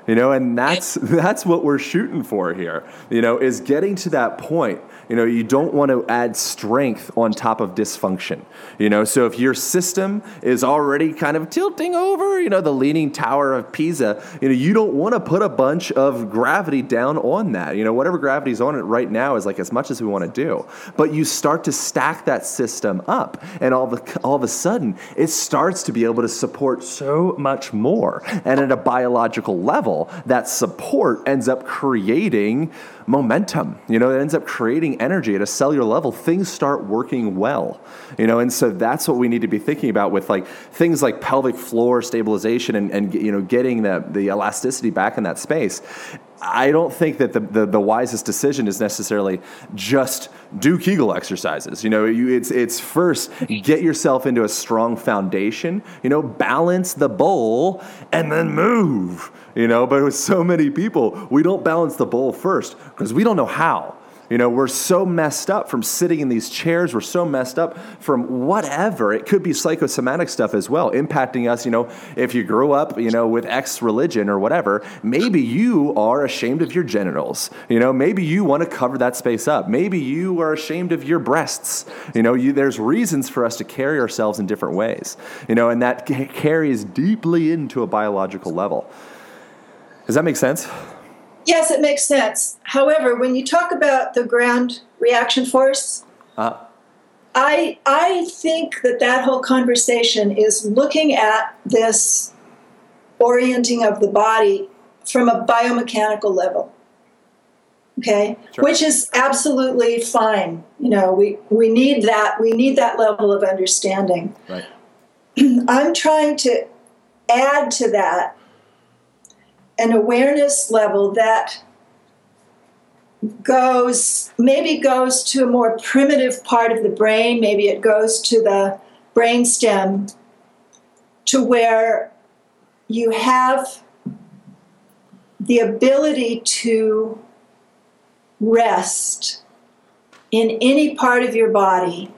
You know, and that's that's what we're shooting for here. You know, is getting to that point you know, you don't want to add strength on top of dysfunction. You know, so if your system is already kind of tilting over, you know, the leaning tower of Pisa, you know, you don't want to put a bunch of gravity down on that. You know, whatever gravity's on it right now is like as much as we want to do. But you start to stack that system up, and all of a, all of a sudden, it starts to be able to support so much more. And at a biological level, that support ends up creating momentum. You know, it ends up creating energy at a cellular level. Things start working well. You know, and so that's what we need to be thinking about with like things like pelvic floor stabilization and, and you know getting the, the elasticity back in that space. I don't think that the, the, the, wisest decision is necessarily just do Kegel exercises. You know, you, it's, it's first get yourself into a strong foundation, you know, balance the bowl and then move, you know. But with so many people, we don't balance the bowl first because we don't know how. You know, we're so messed up from sitting in these chairs. We're so messed up from whatever. It could be psychosomatic stuff as well, impacting us. You know, if you grew up, you know, with X religion or whatever, maybe you are ashamed of your genitals. You know, maybe you want to cover that space up. Maybe you are ashamed of your breasts. You know, you, there's reasons for us to carry ourselves in different ways. You know, and that carries deeply into a biological level. Does that make sense? Yes, it makes sense. However, when you talk about the ground reaction force, uh. I I think that that whole conversation is looking at this orienting of the body from a biomechanical level. Okay, sure. which is absolutely fine. You know, we we need that we need that level of understanding. Right. I'm trying to add to that an awareness level that goes maybe goes to a more primitive part of the brain maybe it goes to the brain stem to where you have the ability to rest in any part of your body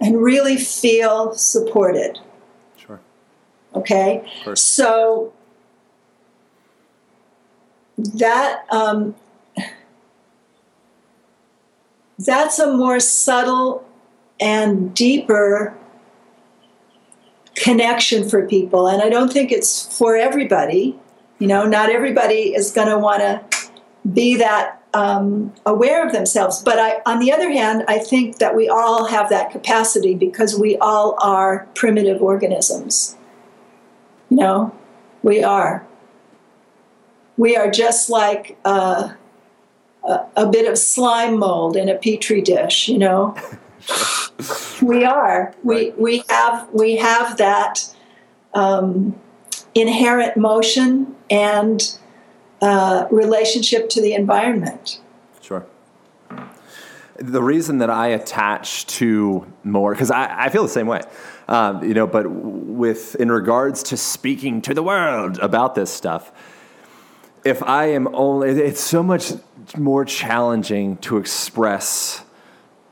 and really feel supported. Sure. Okay? So that um, that's a more subtle and deeper connection for people. And i don't think it's for everybody you know not everybody is going to want to be that um, aware of themselves. But I, on the other hand i think that we all have that capacity because we all are primitive organisms. You know we are we are just like uh, a, a, bit of slime mold in a petri dish, you know. we are. We we have we have that um, inherent motion and uh, relationship to the environment. Sure. The reason that I attach to more, because I, I feel the same way, um, you know, but with in regards to speaking to the world about this stuff, if I am only, it's so much more challenging to express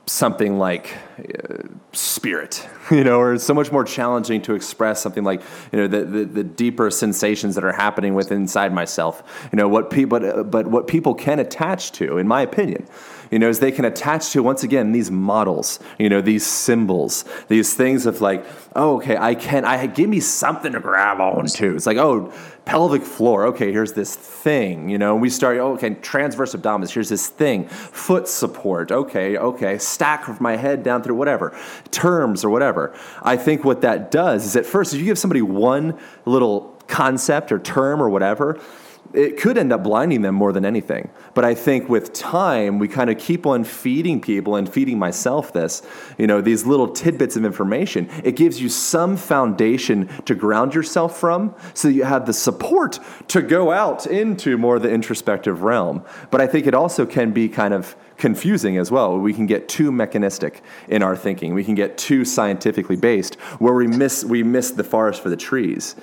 something like uh, spirit, you know, or it's so much more challenging to express something like, you know, the, the, the, deeper sensations that are happening within inside myself, you know, what people, but, but what people can attach to, in my opinion, you know, is they can attach to, once again, these models, you know, these symbols, these things of like, oh, okay, I can, I give me something to grab onto. It's like, oh, pelvic floor, okay, here's this thing, you know, we start, oh, okay, transverse abdominis, here's this thing, foot support, okay, okay, stack of my head down through whatever, terms or whatever. I think what that does is at first, if you give somebody one little concept or term or whatever, it could end up blinding them more than anything. But I think with time, we kind of keep on feeding people and feeding myself this, you know, these little tidbits of information. It gives you some foundation to ground yourself from so you have the support to go out into more of the introspective realm. But I think it also can be kind of confusing as well. We can get too mechanistic in our thinking. We can get too scientifically based where we miss we miss the forest for the trees.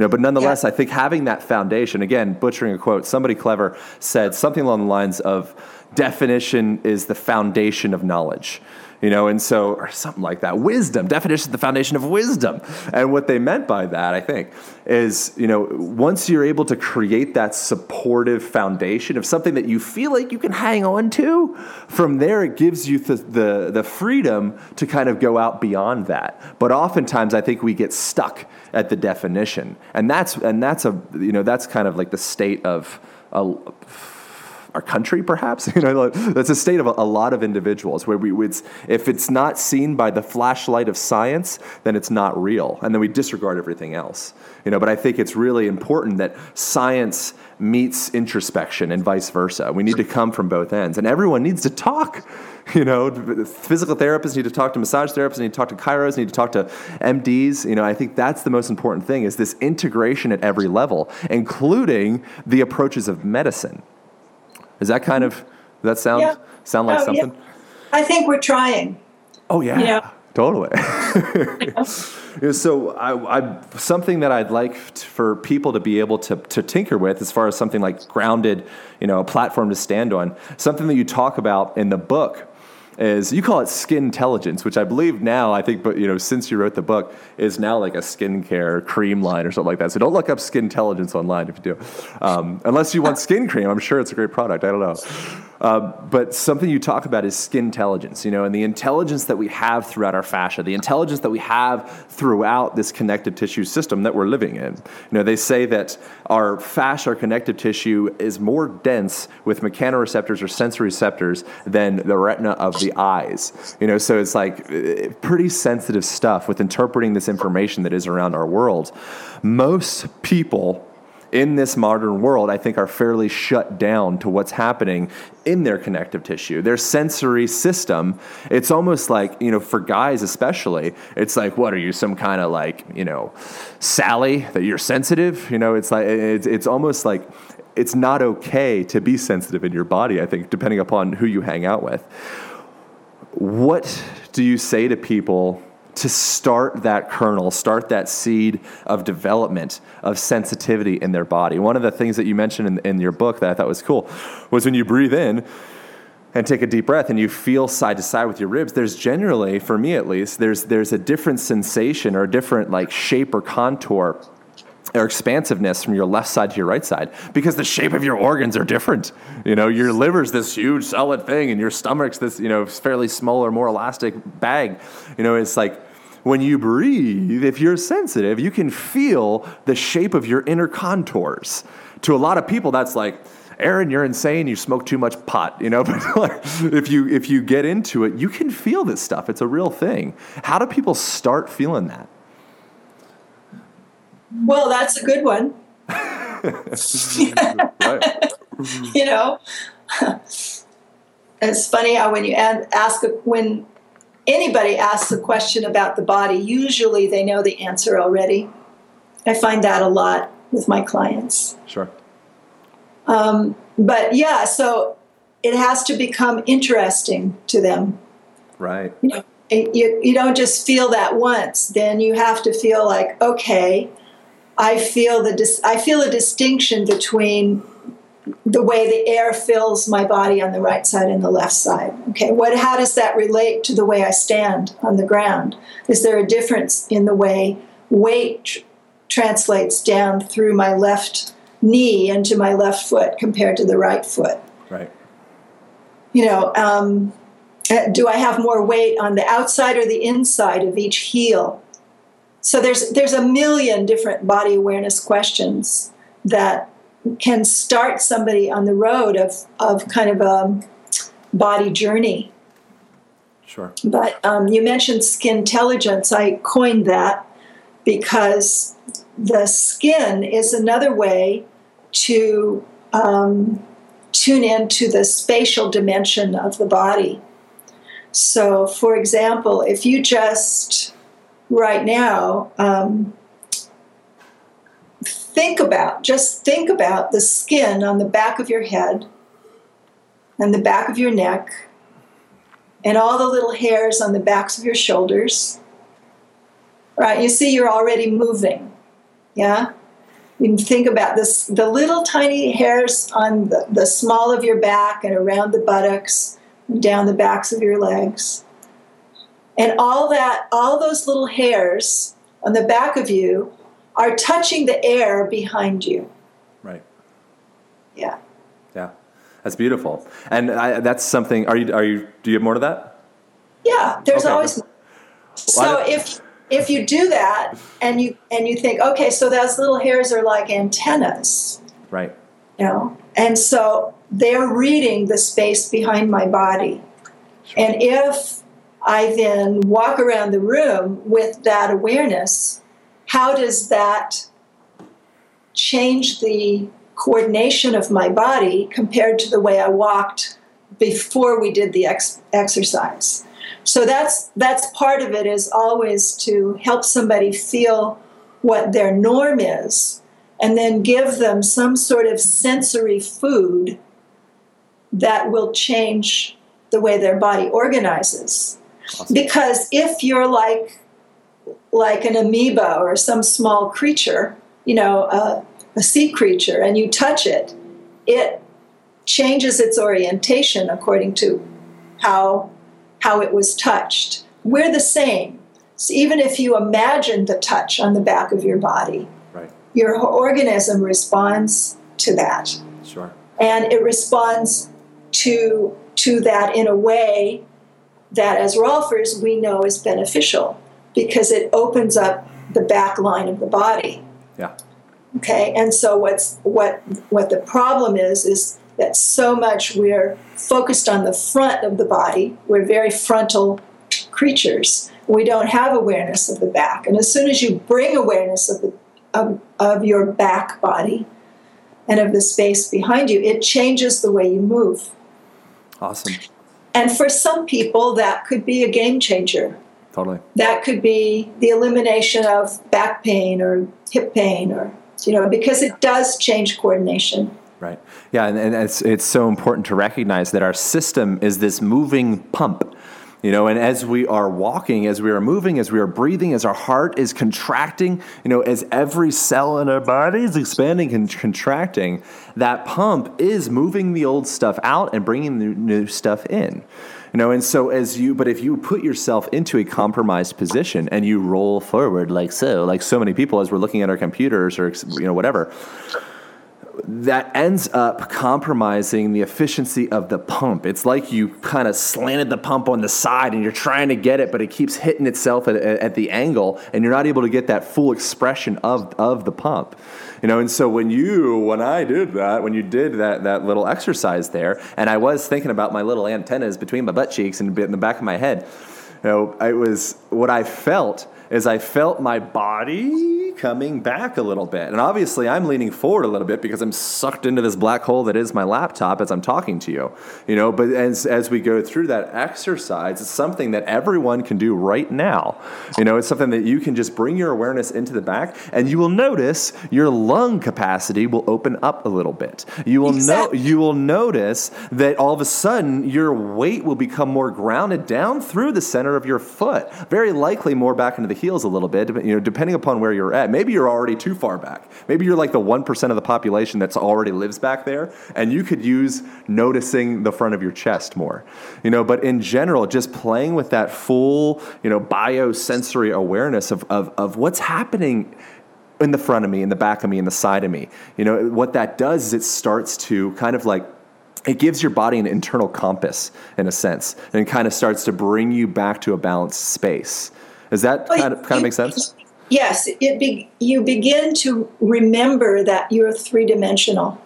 You know, but nonetheless, yeah. I think having that foundation, again, butchering a quote, somebody clever said something along the lines of, definition is the foundation of knowledge you know, and so, or something like that. Wisdom, definition, is the foundation of wisdom. And what they meant by that, I think, is, you know, once you're able to create that supportive foundation of something that you feel like you can hang on to, from there it gives you the, the, the freedom to kind of go out beyond that. But oftentimes I think we get stuck at the definition. And that's, and that's a, you know, that's kind of like the state of, a, our country, perhaps. You know, that's a state of a, a, lot of individuals where we, it's, if it's not seen by the flashlight of science, then it's not real, and then we disregard everything else. You know, but I think it's really important that science meets introspection and vice versa. We need to come from both ends, and everyone needs to talk. You know, physical therapists need to talk to massage therapists, need to talk to chiros, need to talk to MDs. You know, I think that's the most important thing is this integration at every level, including the approaches of medicine. Is that kind of that sound yeah. sound like oh, something? Yeah. I think we're trying. Oh yeah, yeah. totally. so I, I, something that I'd like for people to be able to, to tinker with, as far as something like grounded, you know, a platform to stand on. Something that you talk about in the book is you call it skin intelligence, which I believe now I think, but you know, since you wrote the book, is now like a skincare cream line or something like that. So don't look up skin intelligence online if you do, um, unless you want skin cream. I'm sure it's a great product. I don't know. Uh, but something you talk about is skin intelligence, you know, and the intelligence that we have throughout our fascia, the intelligence that we have throughout this connective tissue system that we're living in. You know, they say that our fascia, our connective tissue, is more dense with mechanoreceptors or sensory receptors than the retina of the eyes. You know, so it's like eh, pretty sensitive stuff with interpreting this information that is around our world. Most people in this modern world, I think, are fairly shut down to what's happening in their connective tissue, their sensory system. It's almost like, you know, for guys especially, it's like, what are you, some kind of like, you know, Sally that you're sensitive? You know, it's like, it's, it's almost like, it's not okay to be sensitive in your body, I think, depending upon who you hang out with. What do you say to people to start that kernel, start that seed of development of sensitivity in their body. One of the things that you mentioned in, in your book that I thought was cool was when you breathe in and take a deep breath and you feel side to side with your ribs there's generally for me at least there's there's a different sensation or a different like shape or contour or expansiveness from your left side to your right side because the shape of your organs are different. You know, your liver's this huge solid thing and your stomach's this, you know, fairly small or more elastic bag. You know, it's like when you breathe, if you're sensitive, you can feel the shape of your inner contours. To a lot of people, that's like, Aaron, you're insane. You smoke too much pot, you know. But if you if you get into it, you can feel this stuff. It's a real thing. How do people start feeling that? Well, that's a good one. you know, it's funny how when you ask when anybody asks a question about the body, usually they know the answer already. I find that a lot with my clients. Sure. Um, but yeah, so it has to become interesting to them. Right. You, know, you, you don't just feel that once, then you have to feel like, okay, I feel the dis- I feel a distinction between the way the air fills my body on the right side and the left side. Okay, what how does that relate to the way I stand on the ground? Is there a difference in the way weight tr- translates down through my left knee into my left foot compared to the right foot? Right. You know, um, uh, do I have more weight on the outside or the inside of each heel? So there's there's a million different body awareness questions that can start somebody on the road of of kind of a body journey. Sure. But um, you mentioned skin intelligence. I coined that because the skin is another way to um, tune into the spatial dimension of the body. So, for example, if you just right now, um, think about, just think about the skin on the back of your head and the back of your neck and all the little hairs on the backs of your shoulders. Right, you see, you're already moving. Yeah? You can think about this the little tiny hairs on the, the small of your back and around the buttocks and down the backs of your legs. And all that, all those little hairs on the back of you are touching the air behind you. Right. Yeah. Yeah. That's beautiful. And I, that's something, are you, are you, do you have more to that? Yeah, there's Okay. always so Well, I- if if you do that and you and you think, okay, so those little hairs are like antennas, Right. you know, and so they're reading the space behind my body. And if I then walk around the room with that awareness, how does that change the coordination of my body compared to the way I walked before we did the ex- exercise? So that's that's part of it is always to help somebody feel what their norm is and then give them some sort of sensory food that will change the way their body organizes. Because if you're like like an amoeba or some small creature, you know, a, a sea creature, and you touch it, it changes its orientation according to how how it was touched. We're the same. So even if you imagine the touch on the back of your body, Right. your organism responds to that Sure. and it responds to to that in a way that as rolfers we know is beneficial because it opens up the back line of the body Yeah. okay and so what's what what the problem is is that so much we're focused on the front of the body we're very frontal creatures we don't have awareness of the back and as soon as you bring awareness of the of, of your back body and of the space behind you it changes the way you move Awesome. And for some people that could be a game changer Totally. that could be the elimination of back pain or hip pain or you know because it does change coordination Right. Yeah, and, and it's it's so important to recognize that our system is this moving pump. You know, and as we are walking, as we are moving, as we are breathing, as our heart is contracting, you know, as every cell in our body is expanding and contracting, that pump is moving the old stuff out and bringing the new stuff in. You know, and so as you, but if you put yourself into a compromised position and you roll forward like so, like so many people as we're looking at our computers or, you know, whatever, that ends up compromising the efficiency of the pump. It's like you kind of slanted the pump on the side and you're trying to get it, but it keeps hitting itself at, at the angle and you're not able to get that full expression of, of the pump. You know, and so when you, when I did that, when you did that, that little exercise there, and I was thinking about my little antennas between my butt cheeks and in the back of my head, you know, it was what I felt is I felt my body coming back a little bit. And obviously, I'm leaning forward a little bit because I'm sucked into this black hole that is my laptop as I'm talking to you. You know, but as, as we go through that exercise, it's something that everyone can do right now. You know, it's something that you can just bring your awareness into the back, and you will notice your lung capacity will open up a little bit. You will know you will notice that all of a sudden your weight will become more grounded down through the center of your foot. Very likely more back into the heels a little bit, you know, depending upon where you're at. Maybe you're already too far back. Maybe you're like the 1% of the population that's already lives back there and you could use noticing the front of your chest more. You know, but in general just playing with that full, you know, biosensory awareness of of, of what's happening in the front of me, in the back of me, in the side of me. You know, what that does is it starts to kind of like it gives your body an internal compass in a sense and kind of starts to bring you back to a balanced space. Does that Well, kind of kind of make sense? yes it be, you begin to remember that you're three-dimensional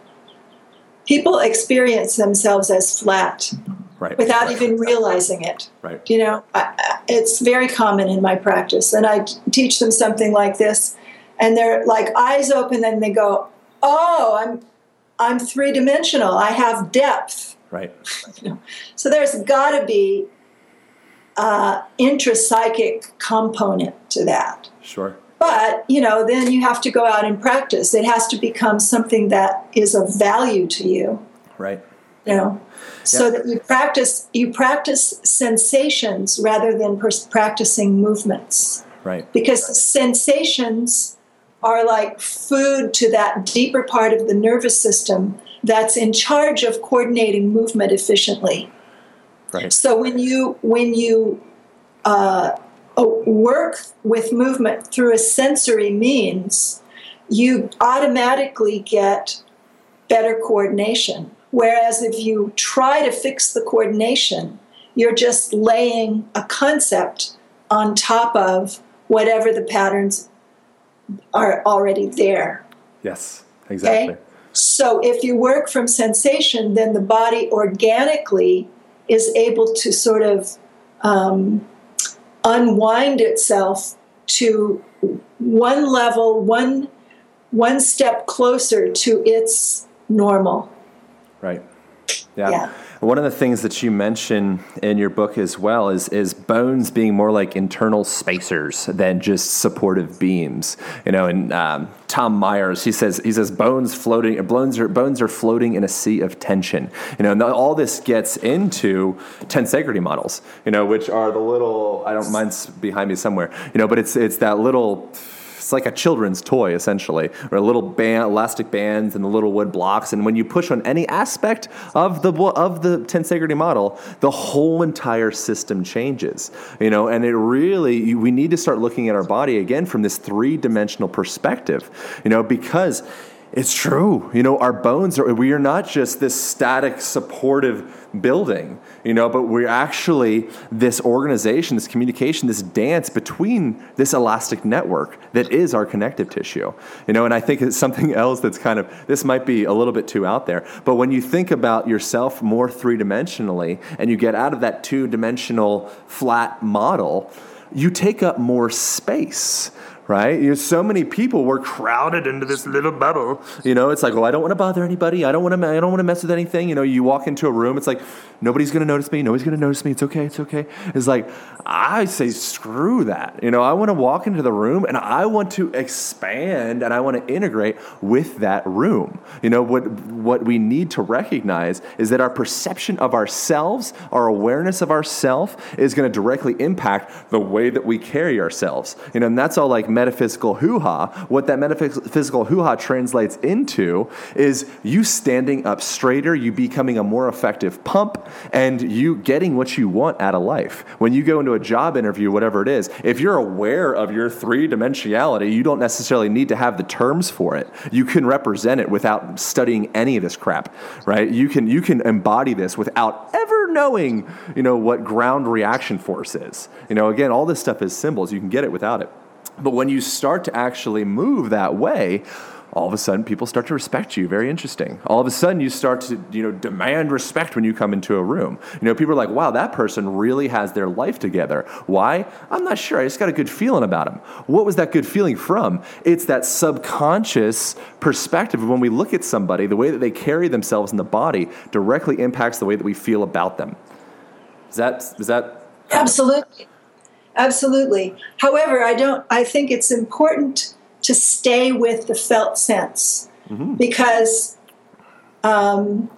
people experience themselves as flat Right. without right. even realizing it right. you know I, it's very common in my practice and i teach them something like this and they're like eyes open and they go oh i'm i'm three-dimensional i have depth Right. so there's got to be a intrapsychic component to that Sure. but you know then you have to go out and practice it has to become something that is of value to you Right. you know so that you practice you practice sensations rather than pers- practicing movements Right. because the sensations are like food to that deeper part of the nervous system that's in charge of coordinating movement efficiently. So when you when you uh, work with movement through a sensory means, you automatically get better coordination. Whereas if you try to fix the coordination, you're just laying a concept on top of whatever the patterns are already there. Yes, exactly. Okay? So if you work from sensation, then the body organically is able to sort of um, unwind itself to one level, one one step closer to its normal. Right. Yeah. Yeah. One of the things that you mention in your book as well is is bones being more like internal spacers than just supportive beams. You know, and um, Tom Myers he says he says bones floating bones are bones are floating in a sea of tension. You know, and all this gets into tensegrity models. You know, which are the little I don't mine's behind me somewhere. You know, but it's it's that little it's like a children's toy essentially, or little band, elastic bands and the little wood blocks. And when you push on any aspect of the of the tensegrity model, the whole entire system changes. You know, and it really we need to start looking at our body again from this three dimensional perspective. You know, because it's true. You know, our bones are, we are not just this static, supportive building, you know, but we're actually this organization, this communication, this dance between this elastic network that is our connective tissue, you know, and I think it's something else that's kind of, this might be a little bit too out there, but when you think about yourself more three dimensionally and you get out of that two dimensional flat model, you take up more space right? You know, so many people were crowded into this little bubble. You know, it's like, oh, I don't want to bother anybody. I don't want to. I don't want to mess with anything. You know, you walk into a room, it's like nobody's going to notice me. Nobody's going to notice me. It's okay. It's okay. It's like I say, screw that. You know, I want to walk into the room and I want to expand and I want to integrate with that room. You know, what what we need to recognize is that our perception of ourselves, our awareness of ourself, is going to directly impact the way that we carry ourselves. You know, and that's all like metaphysical hoo ha. What that metaphysical hoo ha translates into is you standing up straighter, you becoming a more effective pump, and you getting what you want out of life. When you go into a job interview, whatever it is, if you're aware of your three dimensionality, you don't necessarily need to have the terms for it. You can represent it without studying any of this crap, right? You can you can embody this without ever knowing, you know, what ground reaction force is. You know, again, all this stuff is symbols. You can get it without it. But when you start to actually move that way, all of a sudden people start to respect you. Very interesting. All of a sudden you start to, you know, demand respect when you come into a room. You know, people are like, wow, that person really has their life together. Why? I'm not sure. I just got a good feeling about them. What was that good feeling from? It's that subconscious perspective of when we look at somebody, the way that they carry themselves in the body directly impacts the way that we feel about them. Is that, is that? Absolutely. Absolutely. However, I don't I think it's important to stay with the felt sense mm-hmm. because um,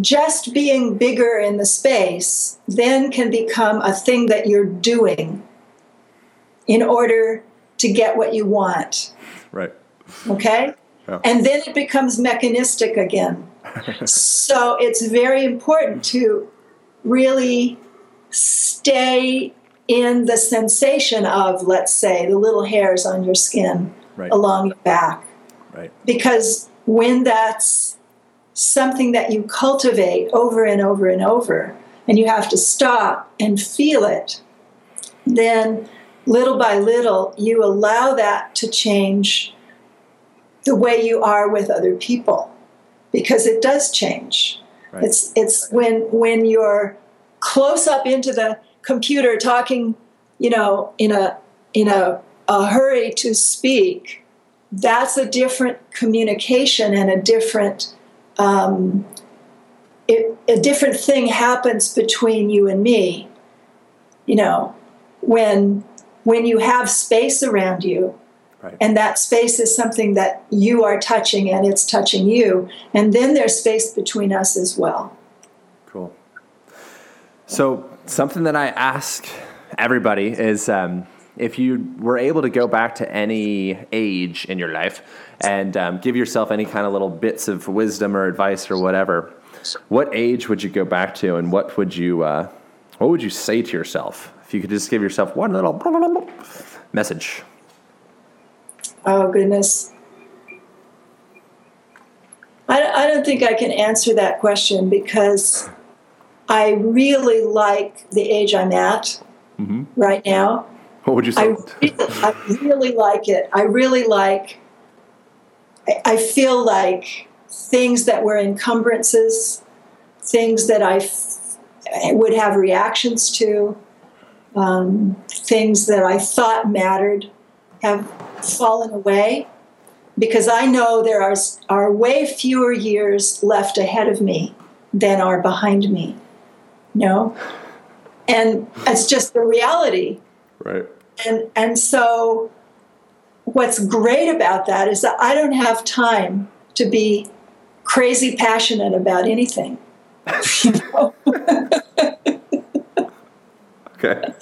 just being bigger in the space then can become a thing that you're doing in order to get what you want. Right. Okay? Yeah. And then it becomes mechanistic again. so it's very important to really stay in the sensation of, let's say, the little hairs on your skin right. along your back. Right. Because when that's something that you cultivate over and over and over, and you have to stop and feel it, then little by little you allow that to change the way you are with other people because it does change. Right. It's it's when when you're close up into the computer talking, you know, in a in a, a hurry to speak, that's a different communication and a different um, it, a different thing happens between you and me. You know, when when you have space around you, right. and that space is something that you are touching and it's touching you, and then there's space between us as well. So something that I ask everybody is, um, if you were able to go back to any age in your life and um, give yourself any kind of little bits of wisdom or advice or whatever, what age would you go back to, and what would you uh, what would you say to yourself if you could just give yourself one little message? Oh, goodness. I, I don't think I can answer that question because I really like the age I'm at right now. What would you say? I really, I really like it. I really like, I, I feel like things that were encumbrances, things that I f- would have reactions to, um, things that I thought mattered have fallen away because I know there are, are way fewer years left ahead of me than are behind me. No? And it's just the reality right. and and so what's great about that is that I don't have time to be crazy passionate about anything. You know? Okay.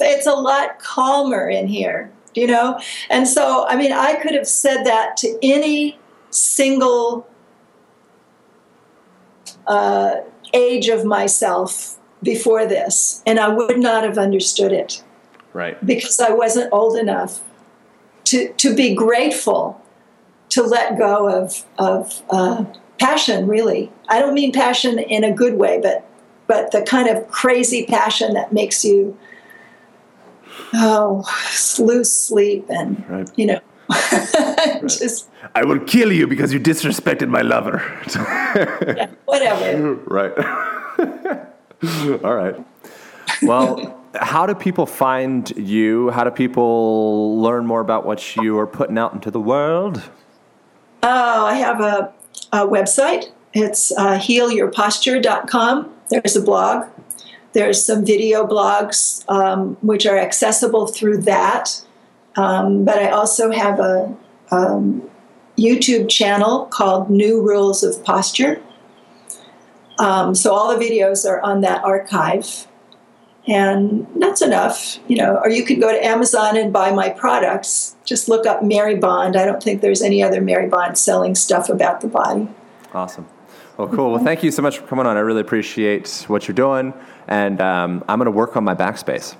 it's a lot calmer in here, you know? And so, I mean, I could have said that to any single uh, age of myself before this, and I would not have understood it. Right. because I wasn't old enough to, to be grateful to let go of, of uh, passion, really. I don't mean passion in a good way, but, but the kind of crazy passion that makes you oh, lose sleep and, Right. you know, just I will kill you because you disrespected my lover. whatever. right. All right. Well, how do people find you? How do people learn more about what you are putting out into the world? Oh, I have a, a website. It's uh, healyourposture.com. There's a blog. There's some video blogs um, which are accessible through that. Um, but I also have a um, YouTube channel called New Rules of Posture. Um, so all the videos are on that archive. And that's enough, you know. Or you could go to Amazon and buy my products. Just look up Mary Bond. I don't think there's any other Mary Bond selling stuff about the body. Awesome. Well, cool. Well, thank you so much for coming on. I really appreciate what you're doing, and um, I'm going to work on my backspace.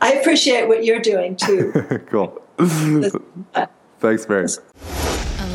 I appreciate what you're doing too. cool. Uh, Thanks, Mary.